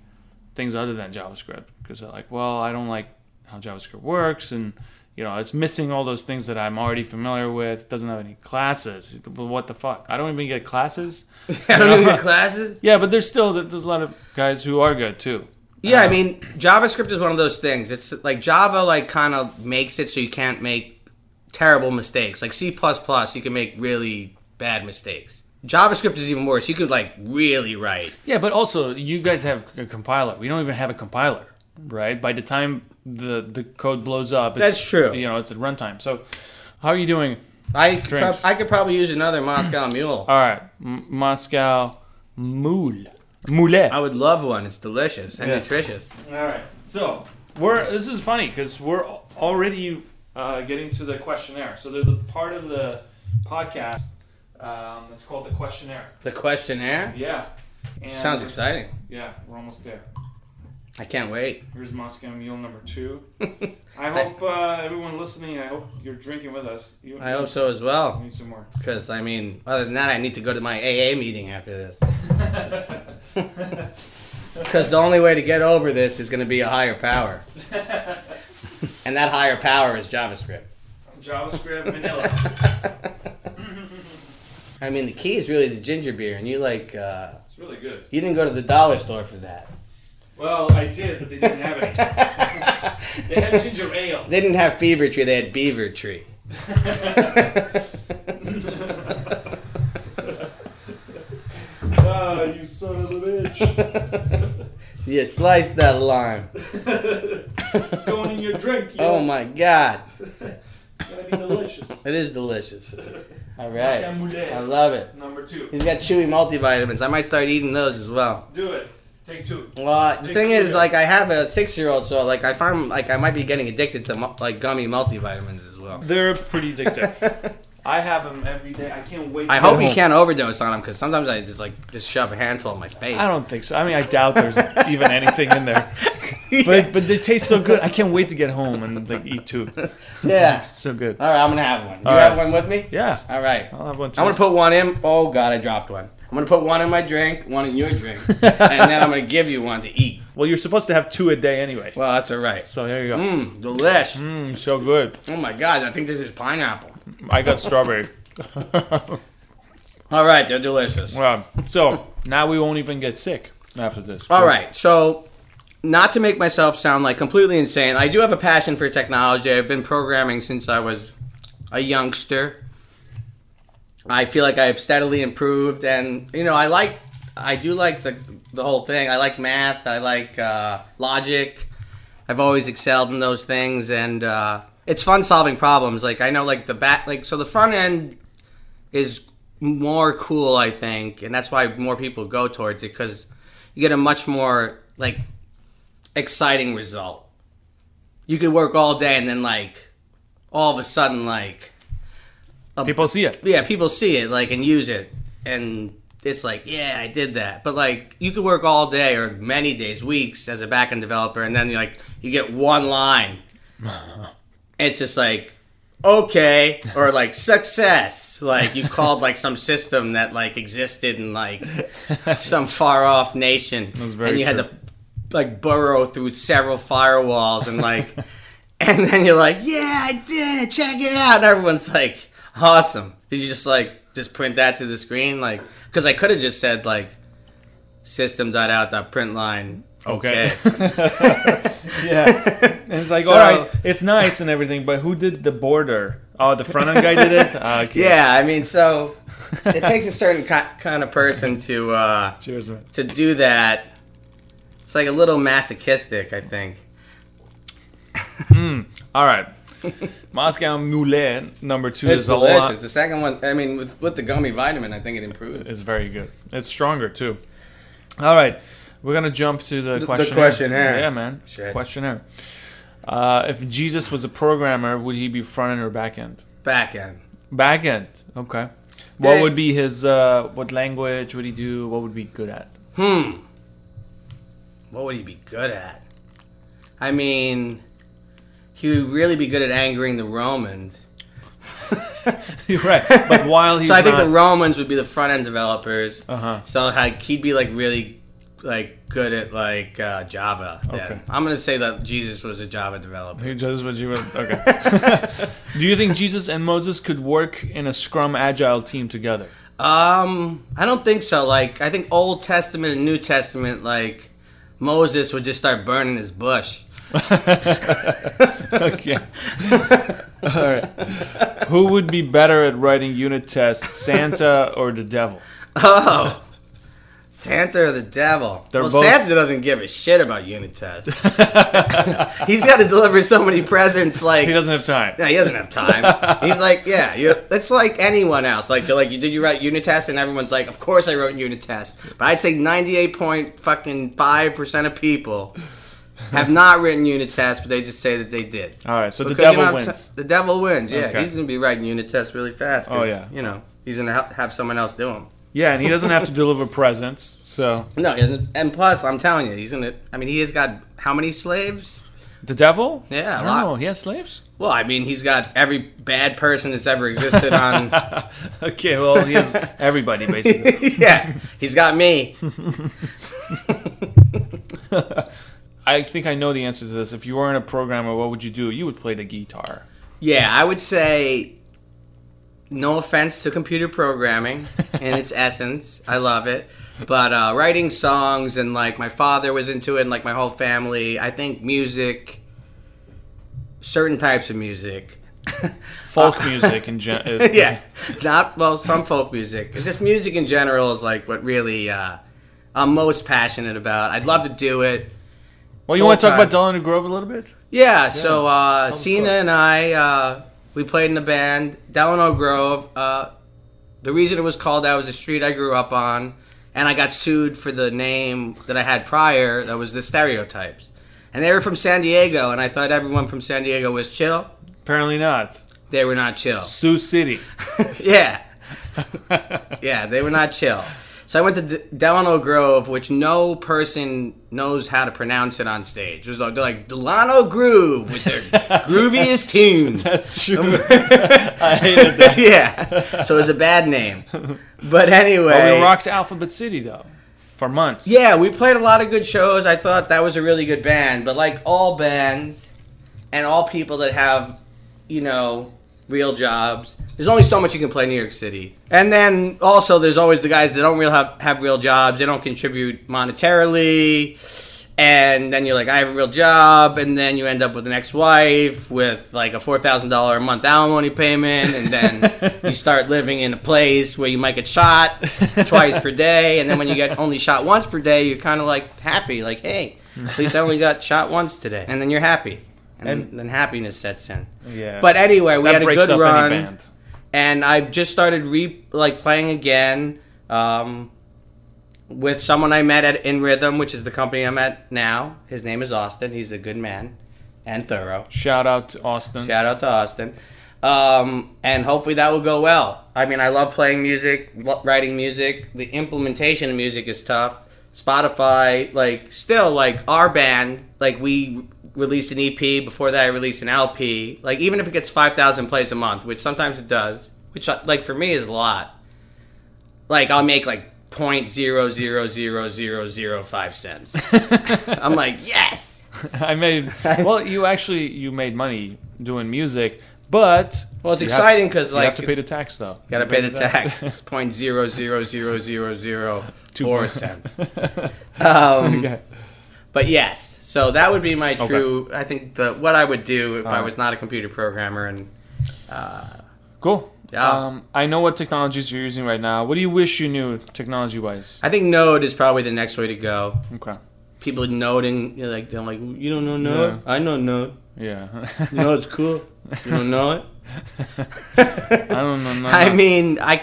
things other than JavaScript because they're like, well, I don't like how JavaScript works, and you know, it's missing all those things that I'm already familiar with. It doesn't have any classes. But what the fuck? I don't even get classes. I don't even get classes. Yeah, but there's still there's a lot of guys who are good too. Yeah, I uh, mean, JavaScript is one of those things. It's like Java, like kind of makes it so you can't make terrible mistakes. Like C you can make really bad mistakes. JavaScript is even worse. You could like really write. Yeah, but also you guys have a compiler. We don't even have a compiler, right? By the time the the code blows up, it's, That's true. You know, it's at runtime. So, how are you doing? I could I could probably use another Moscow Mule. All right, M- Moscow Mule. Moulet. I would love one. It's delicious and Yeah. nutritious. All right, so we're this is funny because we're already uh, getting to the questionnaire. So there's a part of the podcast um, that's called the questionnaire. The questionnaire Yeah, and sounds exciting. Yeah, we're almost there. I can't wait. Here's Moscow Mule number two. I hope uh, everyone listening. I hope you're drinking with us. You, I hope so as well. Need some more. Because I mean, other than that, I need to go to my AA meeting after this. Because the only way to get over this is going to be a higher power, and that higher power is JavaScript. JavaScript vanilla. I mean, the key is really the ginger beer, and you like uh, It's really good. you didn't go to the dollar store for that. Well, I did, but they didn't have any. they had ginger ale. They didn't have Fever Tree; they had Beaver Tree. Ah, you son of a bitch. So you slice that lime. It's going in your drink. Yo. Oh my god, It's gonna be delicious. it is delicious. All right, I love it. Number two. He's got chewy multivitamins. I might start eating those as well. Do it. Take two. Well, the Take thing two, is, yeah. like, I have a six-year-old, so like, I find like I might be getting addicted to like gummy multivitamins as well. They're pretty addictive. I have them every day. I can't wait. I get hope you can't overdose on them because sometimes I just like just shove a handful in my face. I don't think so. I mean, I doubt there's even anything in there. But but they taste so good. I can't wait to get home and like eat two. yeah. So good. All right, I'm gonna have one. You All have right. one with me? Yeah. All right. I'll have one. Too. I'm gonna put one in. Oh God, I dropped one. I'm gonna put one in my drink, one in your drink, and then I'm gonna give you one to eat. Well, you're supposed to have two a day anyway. Well, that's all right. So here you go. Mmm, delish. Mmm, so good. Oh my God, I think this is pineapple. I got strawberry. All right, they're delicious. well, so now we won't even get sick after this. All right, so not to make myself sound like completely insane, I do have a passion for technology. I've been programming since I was a youngster. I feel like I've steadily improved, and you know, I like, I do like the the whole thing. I like math. I like uh, logic. I've always excelled in those things, and uh, it's fun solving problems. Like I know, like the back, like so the front end is more cool, I think, and that's why more people go towards it because you get a much more like exciting result. You could work all day and then like all of a sudden like People see it. yeah, people see it like and use it, and it's like, yeah, I did that. But like, you could work all day or many days, weeks as a backend developer, and then like you get one line. it's just like, okay, or like success. Like you called like some system that like existed in like some far off nation, very and you had to like burrow through several firewalls and like. And then you're like, yeah, I did it. Check it out. And everyone's like, awesome. Did you just like just print that to the screen? Like, because I could have just said like system.out.println. line. Okay. Okay. Yeah. And it's like, So- all right, it's nice and everything, but who did the border? Oh, the front end guy did it. Ah, okay. yeah, I mean, so it takes a certain kind of person to uh, Cheers, to do that. It's like a little masochistic, I think. All right. Moscow Mule number two It's is a delicious. lot. The second one, I mean, with, with the gummy vitamin, I think it improved. It's very good. It's stronger too. All right, we're gonna jump to the the questionnaire. questionnaire. Yeah, man. Shit. Questionnaire. Uh, if Jesus was a programmer, would he be front end or back end? Back end. Back end. Okay. What Yeah. would be his? Uh, what language would he do? What would be good at? Hmm. What would he be good at? I mean, he would really be good at angering the Romans. right. But while he's so I think not, the Romans would be the front end developers. Uh huh. So like he'd be like really like good at like uh, Java. then. Okay. I'm gonna say that Jesus was a Java developer. Who what you would? Okay. do you think Jesus and Moses could work in a Scrum Agile team together? Um, I don't think so. Like I think Old Testament and New Testament, like Moses would just start burning his bush. okay. All right. Who would be better at writing unit tests, Santa or the devil? Oh. Santa or the devil? They're well, both- Santa doesn't give a shit about unit tests. He's got to deliver so many presents. Like He doesn't have time. No, he doesn't have time. He's like, yeah, you, that's like anyone else. Like, like, you did you write unit tests? And everyone's like, of course I wrote unit tests. But I'd say ninety eight point fucking five percent of people have not written unit tests, but they just say that they did. All right. So the Because you devil don't have wins. the devil wins. Yeah, Okay. he's gonna be writing unit tests really fast. Oh, yeah. you know he's gonna ha- have someone else do them. Yeah, and he doesn't have to deliver presents. So No, he doesn't. And plus, I'm telling you, he's gonna. I mean, he has got how many slaves? the devil? Yeah, I a don't lot. know. He has slaves. Well, I mean, he's got every bad person that's ever existed on. Okay. Well, he has everybody basically. yeah, he's got me. I think I know the answer to this. If you weren't a programmer, what would you do? You would play the guitar. Yeah, I would say. No offense to computer programming in its essence, I love it. But uh, writing songs and like my father was into it, and like my whole family. I think music, certain types of music, Folk music in general. yeah, not well, some folk music. Just music in general is like what really uh, I'm most passionate about. I'd love to do it. Well, you want to talk about Delano Grove a little bit? Yeah, so uh, Sina and I, uh, we played in the band Delano Grove. Uh, the reason it was called that was the street I grew up on, and I got sued for the name that I had prior. That was the Stereotypes, and they were from San Diego, and I thought everyone from San Diego was chill. Apparently not. They were not chill. Sioux City. yeah, yeah, they were not chill. So I went to D- Delano Grove, which no person knows how to pronounce it on stage. It was like, they're like Delano Groove with their grooviest tunes. That's true. Um, I hated that. yeah, so it was a bad name. But anyway, Well, we rocked Alphabet City though for months. yeah, we played a lot of good shows. I thought that was a really good band. But like all bands and all people that have, you know, real jobs, there's only so much you can play in New York City. And then also there's always the guys that don't real have, have real jobs. They don't contribute monetarily. and then you're like, I have a real job, and then you end up with an ex-wife with like a four thousand dollar a month alimony payment, and then you start living in a place where you might get shot twice per day, and then when you get only shot once per day, you're kind of like happy, like, hey, at least I only got shot once today, and then you're happy, and, And- then happiness sets in. Yeah. But anyway, we that had a good run and I've just started re like playing again um, with someone I met at InRhythm, which is the company I'm at now. His name is Austin. He's a good man and thorough. Shout out to Austin. Shout out to Austin. Um, and hopefully that will go well. I mean, I love playing music, writing music. The implementation of music is tough. Spotify, like, still, like, our band, like, we released an EP. Before that, I release an LP. Like, even if it gets 5,000 plays a month, which sometimes it does, which, uh, like, for me is a lot, like, I'll make, like, 0.00005 cents. I'm like, yes! I made well. You actually you made money doing music, but Well, it's exciting because, you have to pay the tax though. You gotta pay the tax. It's point zero zero zero zero zero four cents. Um, Okay. But yes, so that would be my true. I think the what I would do if I was not a computer programmer and Cool. Yeah. Um, I know what technologies you're using right now. What do you wish you knew technology wise? I think Node is probably the next way to go. Okay. People you know, like they're like, you don't know Node? Yeah. I know Node. Yeah. Node's cool. You don't know it? I don't know. no, I mean, I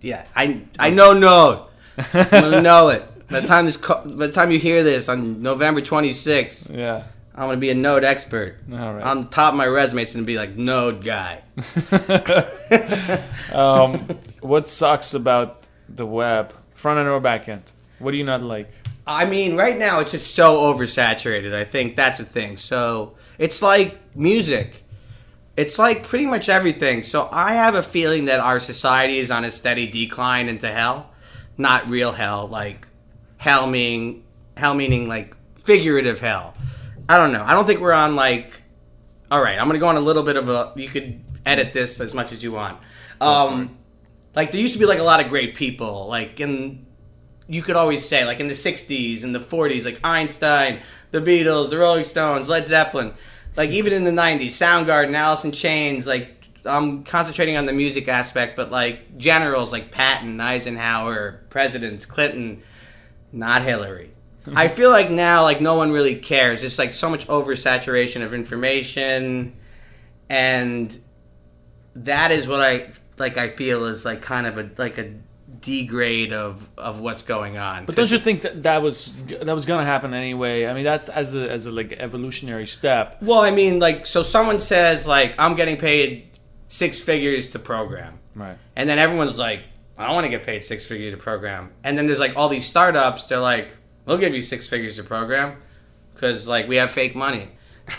yeah, I I know Node. I'm know it. By the time this, co- by the time you hear this on November 26th, Yeah. I'm gonna be a Node expert. All right. On the top of my resume, it's gonna be like Node guy. um, what sucks about the web, front end or back end? What do you not like? I mean, right now it's just so oversaturated. I think that's the thing. So it's like music. It's like pretty much everything. So I have a feeling that our society is on a steady decline into hell. Not real hell, like hell meaning hell meaning like figurative hell. I don't know. I don't think we're on like all right, I'm gonna go on a little bit of a you could edit this as much as you want. Um like there used to be like a lot of great people, like in you could always say, like in the '60s and the '40s, like Einstein, the Beatles, the Rolling Stones, Led Zeppelin, like even in the '90s, Soundgarden, Alice in Chains. Like I'm concentrating on the music aspect, but like generals like Patton, Eisenhower, presidents, Clinton, not Hillary. I feel like now, like no one really cares. It's like so much oversaturation of information, and that is what I like. I feel is like kind of a like a degrade of of what's going on. But don't you think that that was that was gonna happen anyway? I mean, that's as a as a like evolutionary step. Well, I mean, like, so someone says like I'm getting paid six figures to program, Right. and then everyone's like, I want to get paid six figures to program, and then there's like all these startups. They're like, we'll give you six figures to program because like we have fake money,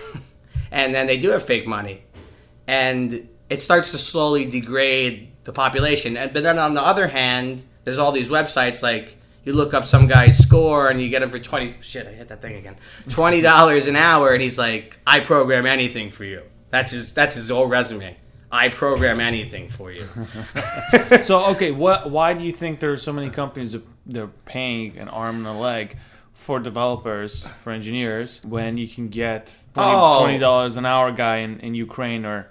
and then they do have fake money, and it starts to slowly degrade the population. And but then on the other hand, there's all these websites like you look up some guy's score and you get him for twenty. Shit, I hit that thing again. Twenty dollars an hour, and he's like, I program anything for you. That's his. That's his whole resume. I program anything for you. So okay, what? Why do you think there are so many companies that they're paying an arm and a leg for developers, for engineers, when you can get Oh. twenty dollars an hour guy in, in Ukraine or?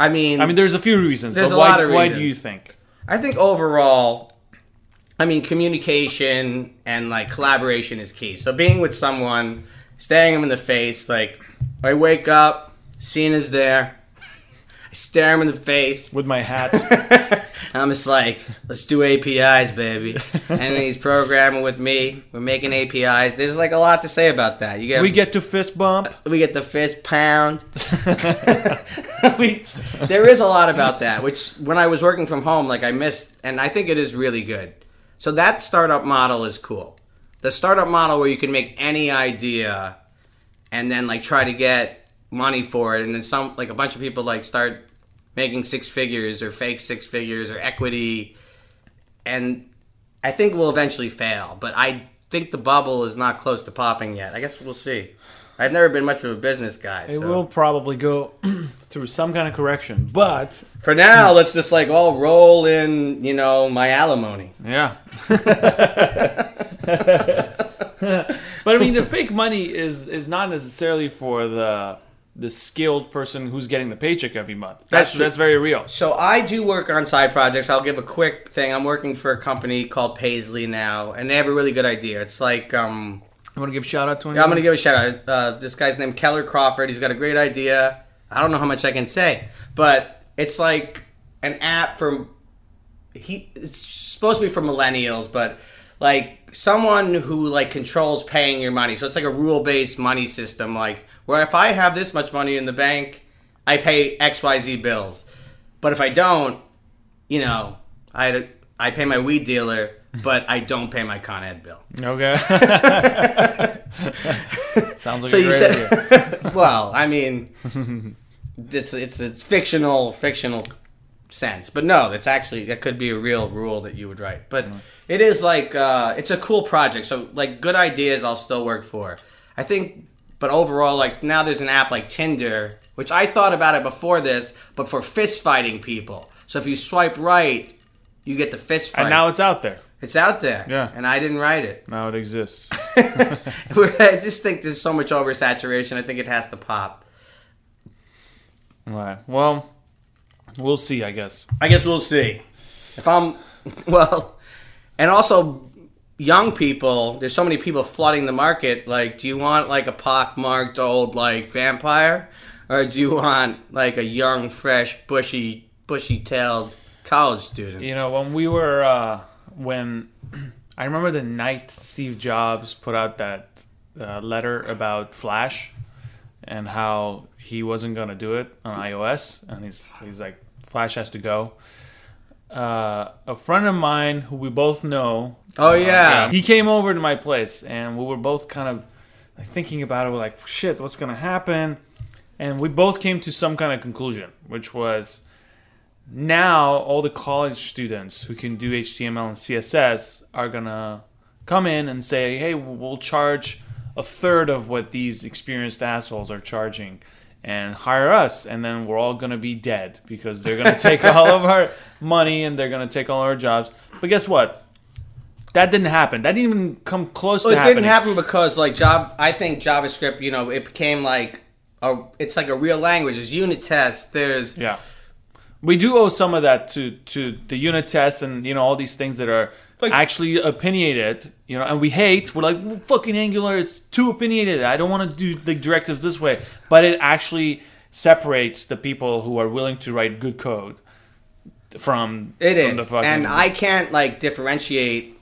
I mean, I mean, there's a few reasons. There's but a why, lot of reasons. Why do you think? I think overall, I mean, communication and like collaboration is key. So being with someone, staring them in the face, like I wake up, Sina is there, stare him in the face. With my hat, I'm just like, let's do APIs, baby. and he's programming with me. We're making APIs. There's like a lot to say about that. You get we get to fist bump. we get the fist pound. we, there is a lot about that, which when I was working from home, like I missed, and I think it is really good. So that startup model is cool. The startup model where you can make any idea and then like try to get money for it, and then some like a bunch of people like start making six figures or fake six figures or equity, and I think we'll eventually fail. But I think the bubble is not close to popping yet. I guess we'll see. I've never been much of a business guy. It so. will probably go through some kind of correction, but For now, let's just like all roll in, you know, my alimony. yeah. but I mean, the fake money is is not necessarily for the the skilled person who's getting the paycheck every month. That's That's that's, very real. So I do work on side projects. I'll give a quick thing. I'm working for a company called Paisley now, and they have a really good idea. It's like um, You want to give a shout out to him? Yeah, I'm gonna give a shout out. Uh, this guy's named Keller Crawford. He's got a great idea. I don't know how much I can say, but it's like an app for he. It's supposed to be for millennials, but like someone who like controls paying your money. So it's like a rule based money system. Like where if I have this much money in the bank, I pay X Y Z bills, but if I don't, you know, I I pay my weed dealer. But I don't pay my Con Ed bill. Okay. Sounds like so a great idea. well i mean it's it's a fictional fictional sense but no it's actually that could be a real rule that you would write but it is like uh it's a cool project so like good ideas i'll still work for i think but overall like now there's an app like tinder which i thought about it before this but for fist fighting people so if you swipe right you get the fist fight And now it's out there. it's out there Yeah. and i didn't write it Now it exists. I just think there's so much oversaturation. I think it has to pop. right. Well, we'll see. I guess. I guess we'll see. If I'm well, and also young people. There's so many people flooding the market. Like, do you want like a pockmarked old like vampire, or do you want like a young, fresh, bushy, bushy-tailed college student? You know, when we were uh, when I remember the night Steve Jobs put out that uh, letter about Flash and how he wasn't gonna do it on iOS, and he's he's like Flash has to go. Uh, a friend of mine who we both know. Oh, uh, yeah. he came over to my place, and we were both kind of like thinking about it. We're like, shit, what's gonna happen? And we both came to some kind of conclusion, which was now all the college students who can do HTML and CSS are gonna come in and say, "Hey, we'll charge a third of what these experienced assholes are charging." And hire us, and then we're all gonna be dead because they're gonna take all of our money and they're gonna take all our jobs. But guess what? That didn't happen. That didn't even come close Well, to it happening. didn't happen because like job. I think JavaScript. You know, it became like a. It's like a real language. There's unit tests. There's Yeah. We do owe some of that to to the unit tests and you know all these things that are Like- actually opinionated, you know, and we hate. We're like well, fucking Angular, it's too opinionated. I don't want to do the directives this way, but it actually separates the people who are willing to write good code from It from is, the fucking and I can't like differentiate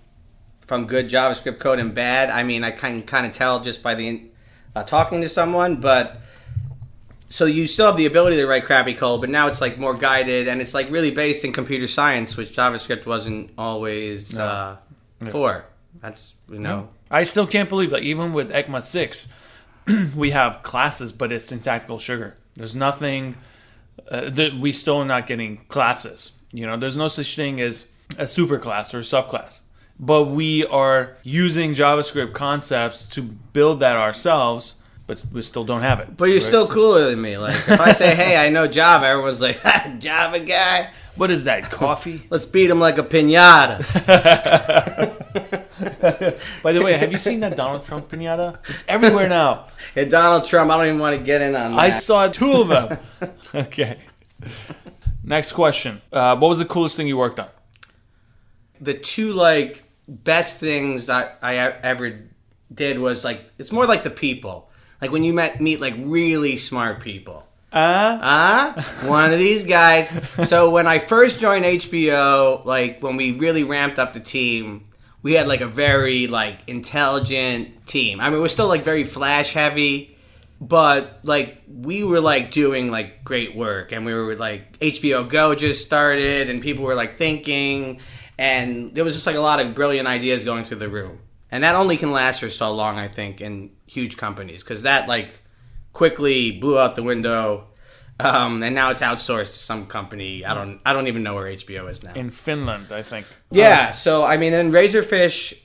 from good JavaScript code and bad. I mean, I can kind of tell just by the uh, talking to someone, but so you still have the ability to write crappy code, but now it's like more guided and it's like really based in computer science, which JavaScript wasn't always uh, for. That's you know. I still can't believe like even with ECMA six, we have classes, but it's syntactical sugar. There's nothing uh, that we still are not getting classes. You know, there's no such thing as a superclass or a subclass. But we are using JavaScript concepts to build that ourselves, but we still don't have it. But you're right? still cooler than me. Like if I say, "Hey, I know Java," everyone's like, "Ha, "Java guy." What is that? Coffee? Let's beat him like a pinata. By the way, have you seen that Donald Trump pinata? It's everywhere now. Hey, Donald Trump, I don't even want to get in on that. I saw two of them. okay. Next question. Uh, what was the coolest thing you worked on? the two like best things I, I ever did was like it's more like the people. Like when you met meet like really smart people. Uh, Ah, one of these guys. So when I first joined HBO, like when we really ramped up the team, we had like a very like intelligent team. I mean, we're still like very flash heavy, but like we were like doing like great work, and we were like HBO Go just started, and people were like thinking, and there was just like a lot of brilliant ideas going through the room, and that only can last for so long, I think, in huge companies, because that like quickly blew out the window. Um, and now it's outsourced to some company. I don't. I don't even know where HBO is now. in Finland, I think. Yeah. So I mean, in Razorfish,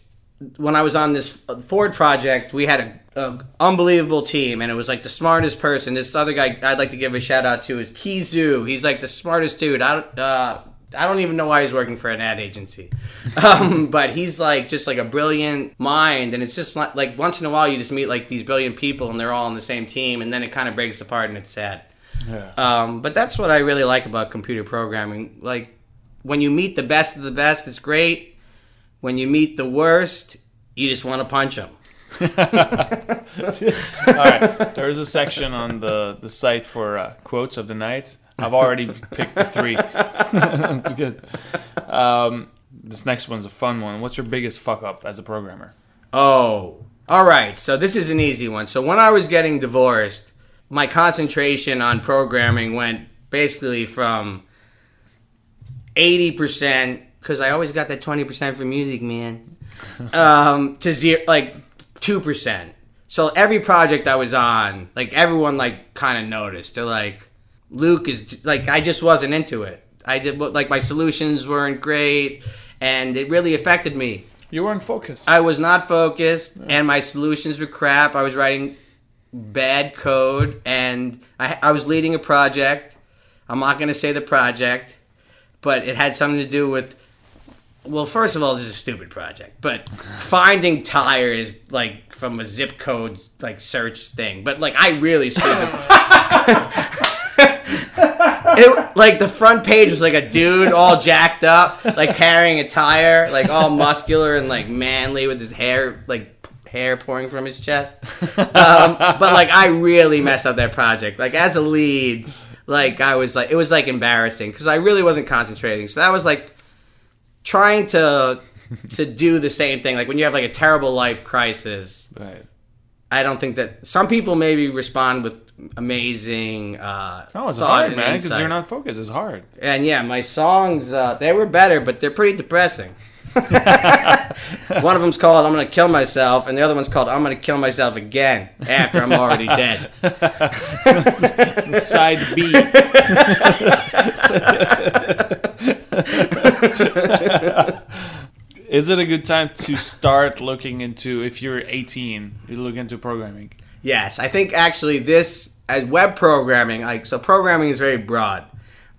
when I was on this Ford project, we had a, a unbelievable team, and it was like the smartest person. This other guy I'd like to give a shout out to is Kizu. He's like the smartest dude. I, uh, I don't even know why he's working for an ad agency. Um, but he's like just like a brilliant mind, and it's just like, like once in a while you just meet like these brilliant people, and they're all on the same team, and then it kind of breaks apart, and it's sad. Yeah. Um, but that's what I really like about computer programming. Like when you meet the best of the best, it's great. When you meet the worst, you just want to punch them. All right. There is a section on the, the site for uh, quotes of the night. I've already picked the three. That's good. Um, this next one's a fun one. What's your biggest fuck up as a programmer? Oh, all right. So this is an easy one. So when I was getting divorced, my concentration on programming went basically from 80% because I always got that 20% for music, man, um, to zero, like 2%. So every project I was on, like everyone like kind of noticed. They're like, Luke is like, I just wasn't into it. I did like my solutions weren't great, and it really affected me. You weren't focused. I was not focused, and my solutions were crap. I was writing bad code, and I, I was leading a project. I'm not going to say the project, but it had something to do with. Well, first of all, this is a stupid project, but finding tires like from a zip code like search thing. But like, I really stupid. it, like the front page was like a dude all jacked up, like carrying a tire, like all muscular and like manly with his hair like hair pouring from his chest. Um, but like I really messed up that project. Like as a lead, like I was like it was like embarrassing because I really wasn't concentrating. So that was like trying to to do the same thing. Like when you have like a terrible life crisis. right. I don't think that some people maybe respond with amazing. Uh, No, it's hard, man, because you're not focused. It's hard. And yeah, my songs uh, they were better, but they're pretty depressing. One of them's called "I'm Gonna Kill Myself," and the other one's called "I'm Gonna Kill Myself Again" after I'm already dead. Side B. Is it a good time to start looking into if you're 18, you look into programming? Yes, I think actually this as web programming, like so, programming is very broad.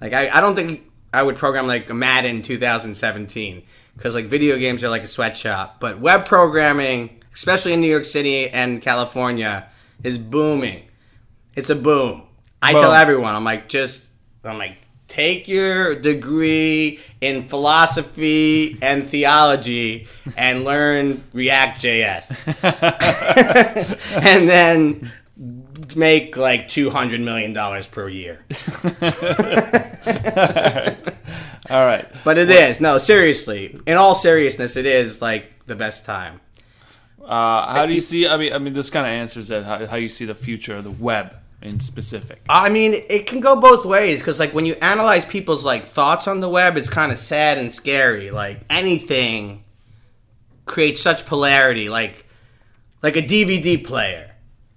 Like I, I don't think I would program like a Madden 2017 because like video games are like a sweatshop, but web programming, especially in New York City and California, is booming. It's a boom. I tell everyone, I'm like, just, I'm like, take your degree in philosophy and theology and learn React JS. and then make like $200 million per year. All right. But it is no, seriously. In all seriousness, it is like the best time. Uh, how do you see? I mean, I mean, this kind of answers that. How, how you see the future of the web in specific? I mean, it can go both ways because, like, when you analyze people's like thoughts on the web, it's kind of sad and scary. Like anything creates such polarity. Like, like a DVD player.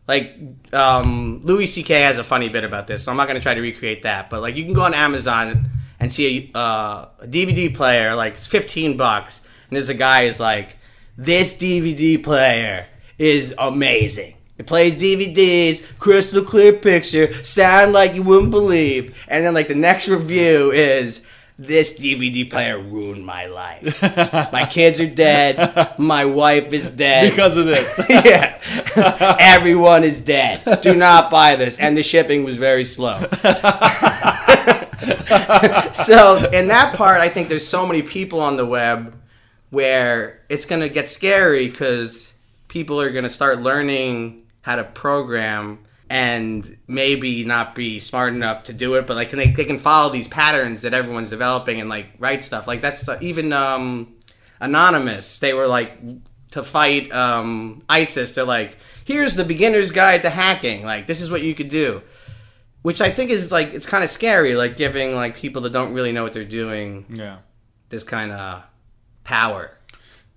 Like, um, Louis C.K. has a funny bit about this, so I'm not going to try to recreate that. But like, you can go on Amazon and see a, uh, a DVD player, like it's 15 bucks, and there's a guy who's like, "This DVD player is amazing." It plays DVDs, crystal clear picture, sound like you wouldn't believe. And then like the next review is this DVD player ruined my life. my kids are dead. My wife is dead. Because of this. yeah. Everyone is dead. Do not buy this. And the shipping was very slow. so, in that part, I think there's so many people on the web where it's going to get scary because people are going to start learning how to program and maybe not be smart enough to do it, but like can they, they can follow these patterns that everyone's developing and like write stuff. Like that's even um, anonymous. They were like to fight um, ISIS. They're like, here's the beginner's guide to hacking. Like this is what you could do, which I think is like it's kind of scary. Like giving like people that don't really know what they're doing yeah. this kind of power.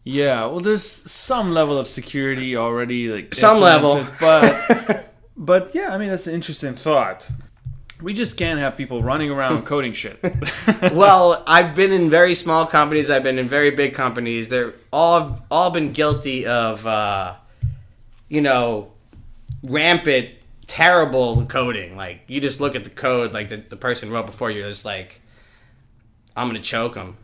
Yeah, well, there's some level of security already, like Some level. but but yeah, I mean that's an interesting thought. We just can't have people running around coding shit. well, I've been in very small companies. I've been in very big companies. They're all all been guilty of, uh, you know, rampant, terrible coding. Like you just look at the code, like the, the person wrote before you, it's like, I'm gonna choke him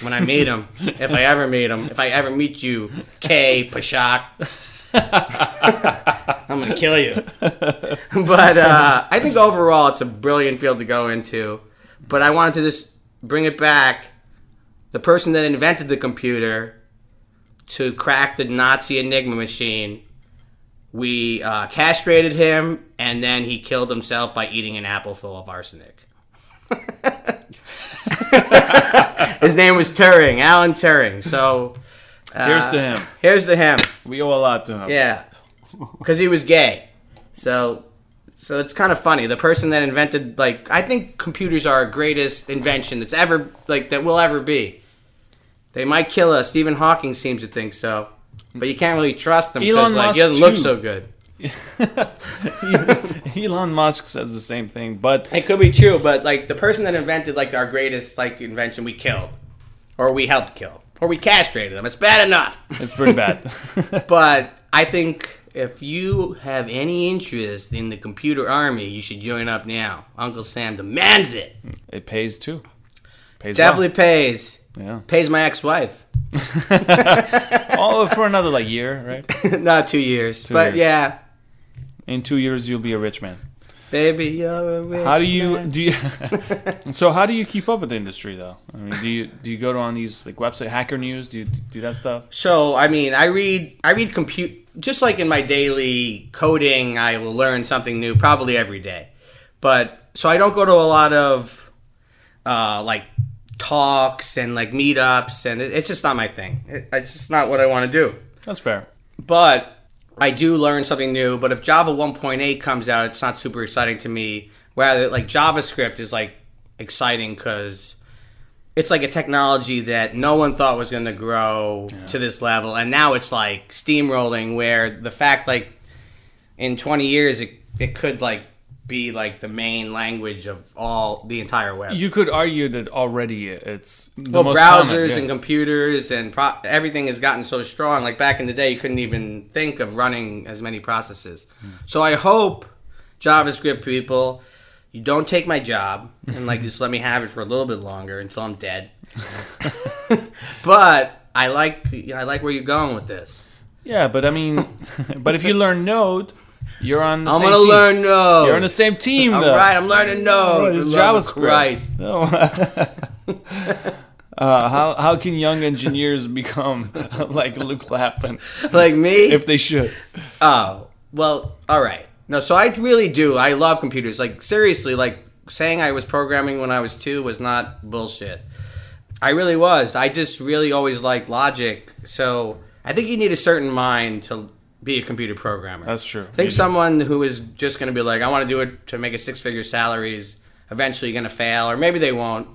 when I meet him. if I ever meet him, if I ever meet you, K Pashak. I'm gonna kill you. but uh, I think overall it's a brilliant field to go into. But I wanted to just bring it back. The person that invented the computer to crack the Nazi Enigma machine, we uh, castrated him, and then he killed himself by eating an apple full of arsenic. His name was Turing, Alan Turing. So uh, Here's to him. Here's to him. We owe a lot to him. Yeah, because he was gay. So, so it's kind of funny. The person that invented, like, I think computers are our greatest invention that's ever, like, that will ever be. They might kill us. Stephen Hawking seems to think so, but you can't really trust him because, like, he doesn't look so good. Elon Musk says the same thing, but It could be true, but like the person that invented like our greatest like invention, we killed, or we helped kill, or we castrated them. It's bad enough. it's pretty bad. But I think if you have any interest in the computer army, you should join up now. Uncle Sam demands it. it pays too. Pays Definitely pays. Yeah. Pays my ex-wife. Oh, for another like year, right? Not two years, but years. yeah, In two years, you'll be a rich man. baby, you're a rich How do you man. do? You, so how do you keep up with the industry though? I mean, do you do you go to on these like website Hacker News? Do you do that stuff? So I mean, I read I read compute just like in my daily coding. I will learn something new probably every day, but so I don't go to a lot of uh, like talks and like meetups, and it, it's just not my thing. It, it's just not what I want to do. That's fair. But I do learn something new. But if Java 1.8 comes out, it's not super exciting to me. Rather, like JavaScript is like exciting because it's like a technology that no one thought was going to grow to this level, and now it's like steamrolling. Where the fact, like, in 20 years, it it could like be like the main language of all the entire web. You could argue that already it's the well, browsers common, yeah. and computers and pro- everything has gotten so strong. Like back in the day, you couldn't even think of running as many processes. Hmm. So I hope JavaScript people, you don't take my job and like just let me have it for a little bit longer until I'm dead. but I like I like where you're going with this. Yeah, but I mean, but if you learn Node, you're on. The I'm same gonna team. learn Node. You're on the same team All though. right, I'm learning Node. It's For the love of JavaScript. Christ. No. uh, how how can young engineers become like Luke Lappin Like me? if they should? Oh, well, all right. No, so I really do. I love computers. Like, seriously, like, saying I was programming when I was two was not bullshit. I really was. I just really always liked logic. So I think you need a certain mind to be a computer programmer. That's true. I think someone who is just going to be like, I want to do it to make a six figure salary is eventually going to fail, or maybe they won't.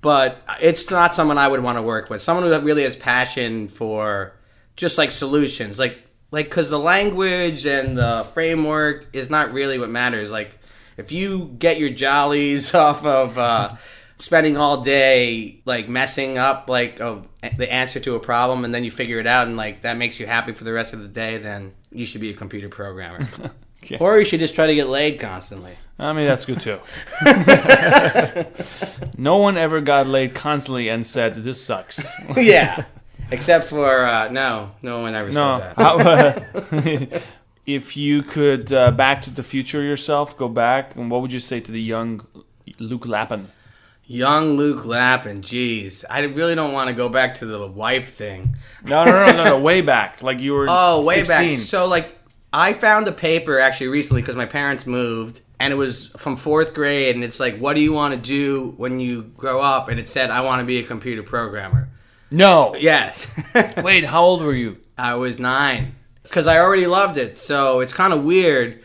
But it's not someone I would want to work with. Someone who really has passion for just like solutions, like like because the language and the framework is not really what matters. Like if you get your jollies off of uh, spending all day like messing up like a, the answer to a problem, and then you figure it out, and like that makes you happy for the rest of the day, then you should be a computer programmer. Okay. Or you should just try to get laid constantly. I mean, that's good too. no one ever got laid constantly and said this sucks. yeah. Except for uh, no, no one ever No. said that. How, uh, if you could uh, back to the future yourself, go back, and what would you say to the young Luke Lappin? Young Luke Lappin, jeez, I really don't want to go back to the wife thing. No, no, no, no, no, way back, like you were. Oh, way 16. back. So like, I found a paper actually recently because my parents moved, and it was from fourth grade, and it's like, what do you want to do when you grow up? And it said, I want to be a computer programmer. No. Yes. Wait, how old were you? I was nine because I already loved it. So it's kind of weird.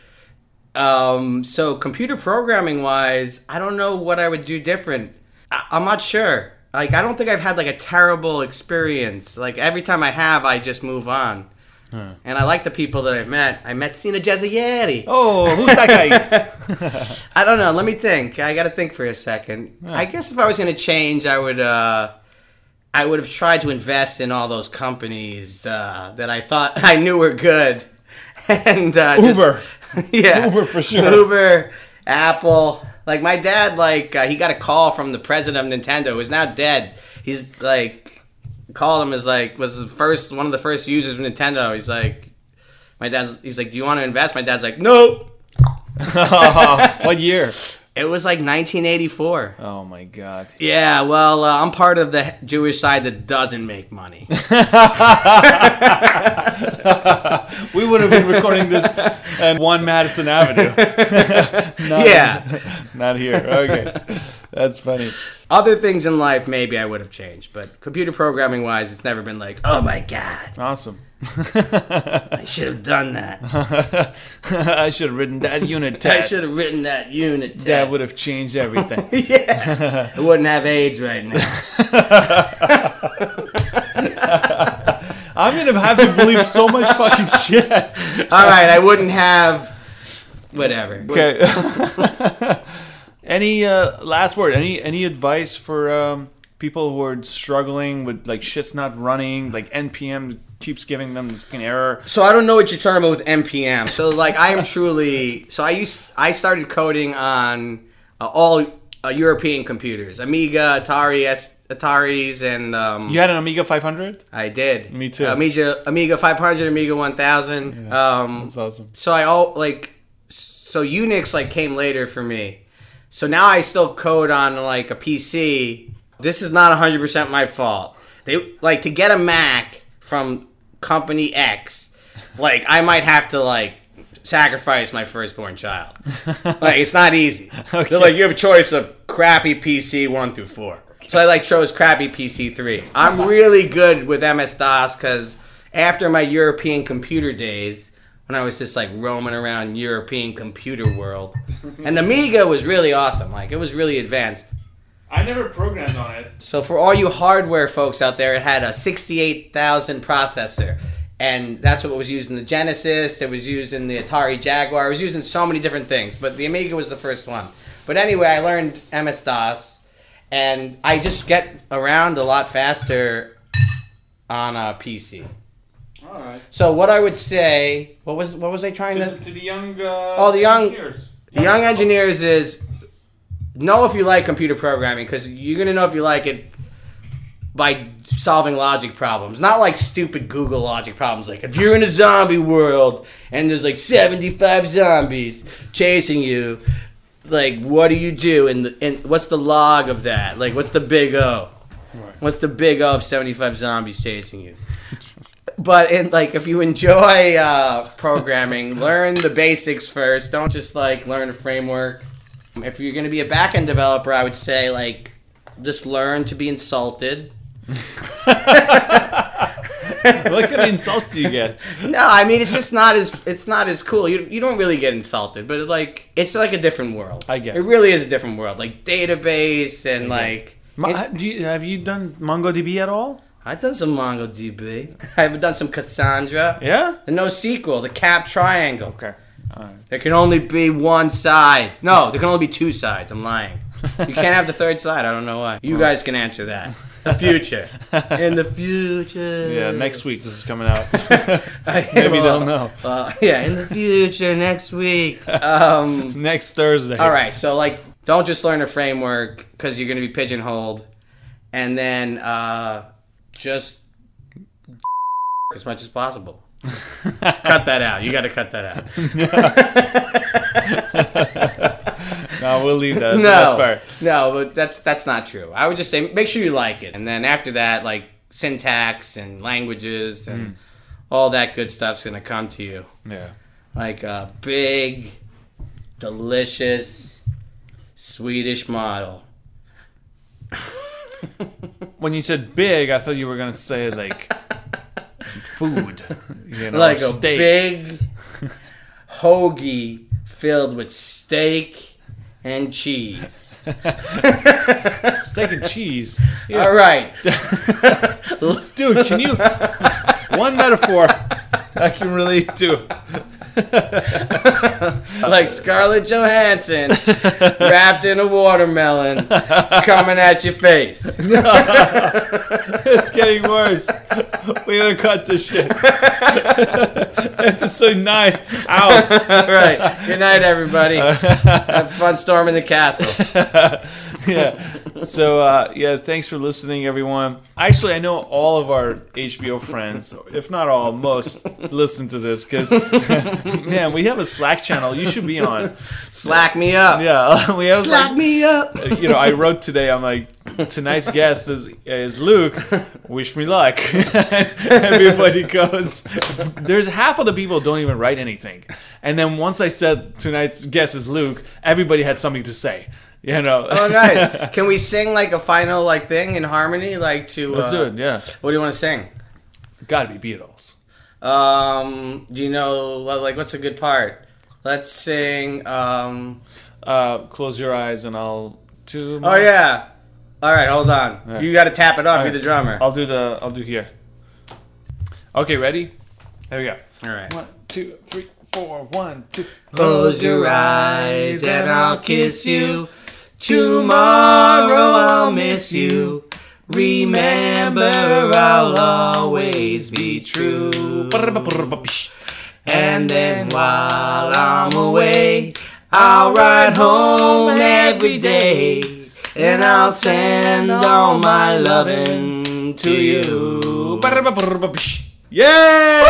Um, so computer programming wise, I don't know what I would do different. I- I'm not sure. Like I don't think I've had like a terrible experience. Like every time I have, I just move on. And I like the people that I've met. I met Sina Jazayeri. Oh, who's that guy? I don't know. Let me think. I got to think for a second. I guess if I was going to change, I would. Uh, I would have tried to invest in all those companies uh, that I thought I knew were good, and uh, just- Uber. yeah, Uber for sure. Uber, Apple. Like my dad, like uh, he got a call from the president of Nintendo, who's now dead. He's like called him as like was the first one of the first users of Nintendo. He's like, my dad's. He's like, do you want to invest? My dad's like, nope. what year? It was like 1984. Oh my god. Yeah, well, uh, I'm part of the Jewish side that doesn't make money. we would have been recording this at One Madison Avenue. not, yeah. Not here. Okay. That's funny. Other things in life, maybe I would have changed, but computer programming wise, it's never been like, oh my god, Awesome. I should have done that. I should have written that unit test. I should have written that unit test. That would have changed everything. yeah, I wouldn't have AIDS right now. I'm gonna have to believe so much fucking shit. All right, I wouldn't have. Whatever. Okay. any uh, last word? Any any advice for um, people who are struggling with like shit's not running, like npm keeps giving them this fucking error? So I don't know what you're talking about with npm. So like I am truly. So I used I started coding on uh, all uh, European computers, Amiga, Atari, S, Ataris, and um, You had an Amiga 500? I did. Me too. Amiga Amiga 500, Amiga 1000. Um, That's awesome. so I all like so Unix like came later for me. So now I still code on like a PC. This is not 100% my fault. They like to get a Mac from company X. Like I might have to like sacrifice my firstborn child. like it's not easy. Okay. They're like you have a choice of crappy PC 1 through 4. So I like chose crappy PC 3. I'm really good with MS DOS cuz after my European computer days when I was just like roaming around European computer world. And Amiga was really awesome. Like it was really advanced. I never programmed on it. So for all you hardware folks out there, it had a 68,000 processor. And that's what was used in the Genesis. It was used in the Atari Jaguar. It was used in so many different things. But the Amiga was the first one. But anyway, I learned MS DOS. And I just get around a lot faster on a PC. All right. So what I would say, what was what was I trying To, to? the- to the young. Uh, Oh, the young- engineers. The young engineers is know if you like computer programming because you're gonna know if you like it by solving logic problems, not like stupid Google logic problems. Like if you're in a zombie world and there's like 75 zombies chasing you, like what do you do? And and what's the log of that? Like what's the big O? What's the big O of 75 zombies chasing you? But in like, if you enjoy uh, programming, learn the basics first. Don't just like learn a framework. If you're going to be a backend developer, I would say like just learn to be insulted. what kind of insults do you get? No, I mean it's just not as it's not as cool. You you don't really get insulted, but like it's like a different world. I get it. it. really is a different world, like database and like. It- do you, have you done MongoDB at all? I've done some MongoDB. I've done some Cassandra. Yeah. The NoSQL, the cap triangle. Okay. Right. There can only be one side. No, there can only be two sides. I'm lying. You can't have the third side. I don't know why. You guys can answer that. The future. In the future. Yeah, next week this is coming out. Maybe Maybe they'll know. Uh, yeah, in the future next week. Um, Next Thursday. all right, so like, don't just learn a framework because you're going to be pigeonholed, and then uh, just as much as possible. Cut that out. You got to cut that out. No, we'll leave that. no, no, but that's that's not true. I would just say make sure you like it, and then after that, like syntax and languages and mm. all that good stuff's gonna come to you, Yeah. like a big, delicious Swedish model. When you said big, I thought you were gonna say like food, you know, like a steak. big hoagie filled with steak and cheese. steak and cheese. All right. Dude, can you one metaphor I can relate to. like Scarlett Johansson wrapped in a watermelon coming at your face. it's getting worse. We gotta cut this shit. Episode nine out. All right. Good night, everybody. Have fun storming the castle. yeah. So uh, yeah, thanks for listening, everyone. Actually, I know all of our HBO friends, if not all, most listen to this because man, we have a Slack channel. You should be on. Slack me up. Yeah, we have Slack like, me up. you know, I wrote today. I'm like, tonight's guest is is Luke. Wish me luck. Everybody goes. There's half of the people don't even write anything, and then once I said tonight's guest is Luke, everybody had something to say. You know. Oh, nice. Can we sing like a final like thing in harmony, like to? Let's uh, do it. Yeah. What do you want to sing? Got to be Beatles. Um, do you know like what's a good part? Let's sing. Um, Uh, close your eyes and I'll do. oh yeah. All right, hold on. Yeah. You got to tap it off. All You're the drummer. I'll do the. I'll do here. Okay, ready? There we go. All right. One, two, three, four. One, two. Close your eyes and I'll kiss you. Tomorrow I'll miss you. Remember, I'll always be true. And then while I'm away, I'll ride home every day. And I'll send all my loving to you. Yay!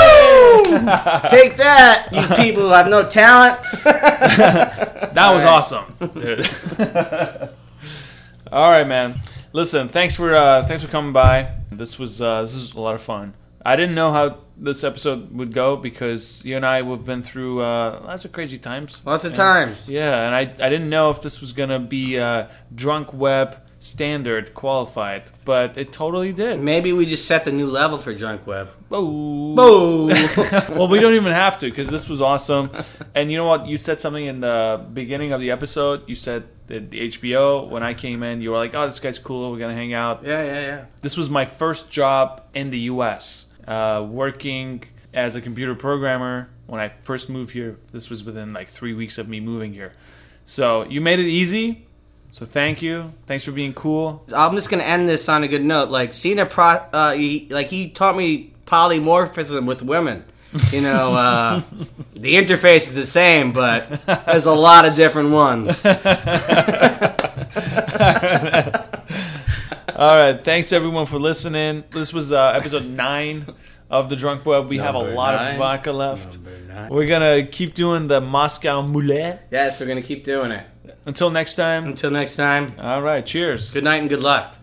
Take that, you people who have no talent. That was awesome. All right, man. Listen, thanks for uh, thanks for coming by. This was uh, this was a lot of fun. I didn't know how this episode would go because you and I have been through uh, lots of crazy times. Lots of And- times. Yeah, and I I didn't know if this was gonna be uh, drunk web standard qualified, but it totally did. Maybe we just set the new level for Drunk Web. Oh. Boom! well, we don't even have to because this was awesome. And you know what? You said something in the beginning of the episode. You said that the HBO when I came in, you were like, "Oh, this guy's cool. We're gonna hang out." yeah, yeah, yeah. This was my first job in the U.S. Uh, working as a computer programmer when I first moved here. This was within like three weeks of me moving here. So you made it easy. So thank you. Thanks for being cool. I'm just gonna end this on a good note. Like seeing a pro, uh, he, like he taught me polymorphism with women. You know, uh, the interface is the same, but there's a lot of different ones. All right. Thanks everyone for listening. This was uh, episode nine of the Drunk Web. We have a lot nine. of vodka left. We're gonna keep doing the Moscow Moulet. Yes, we're gonna keep doing it. Until next time. Until next time. All right. Cheers. Good night and good luck.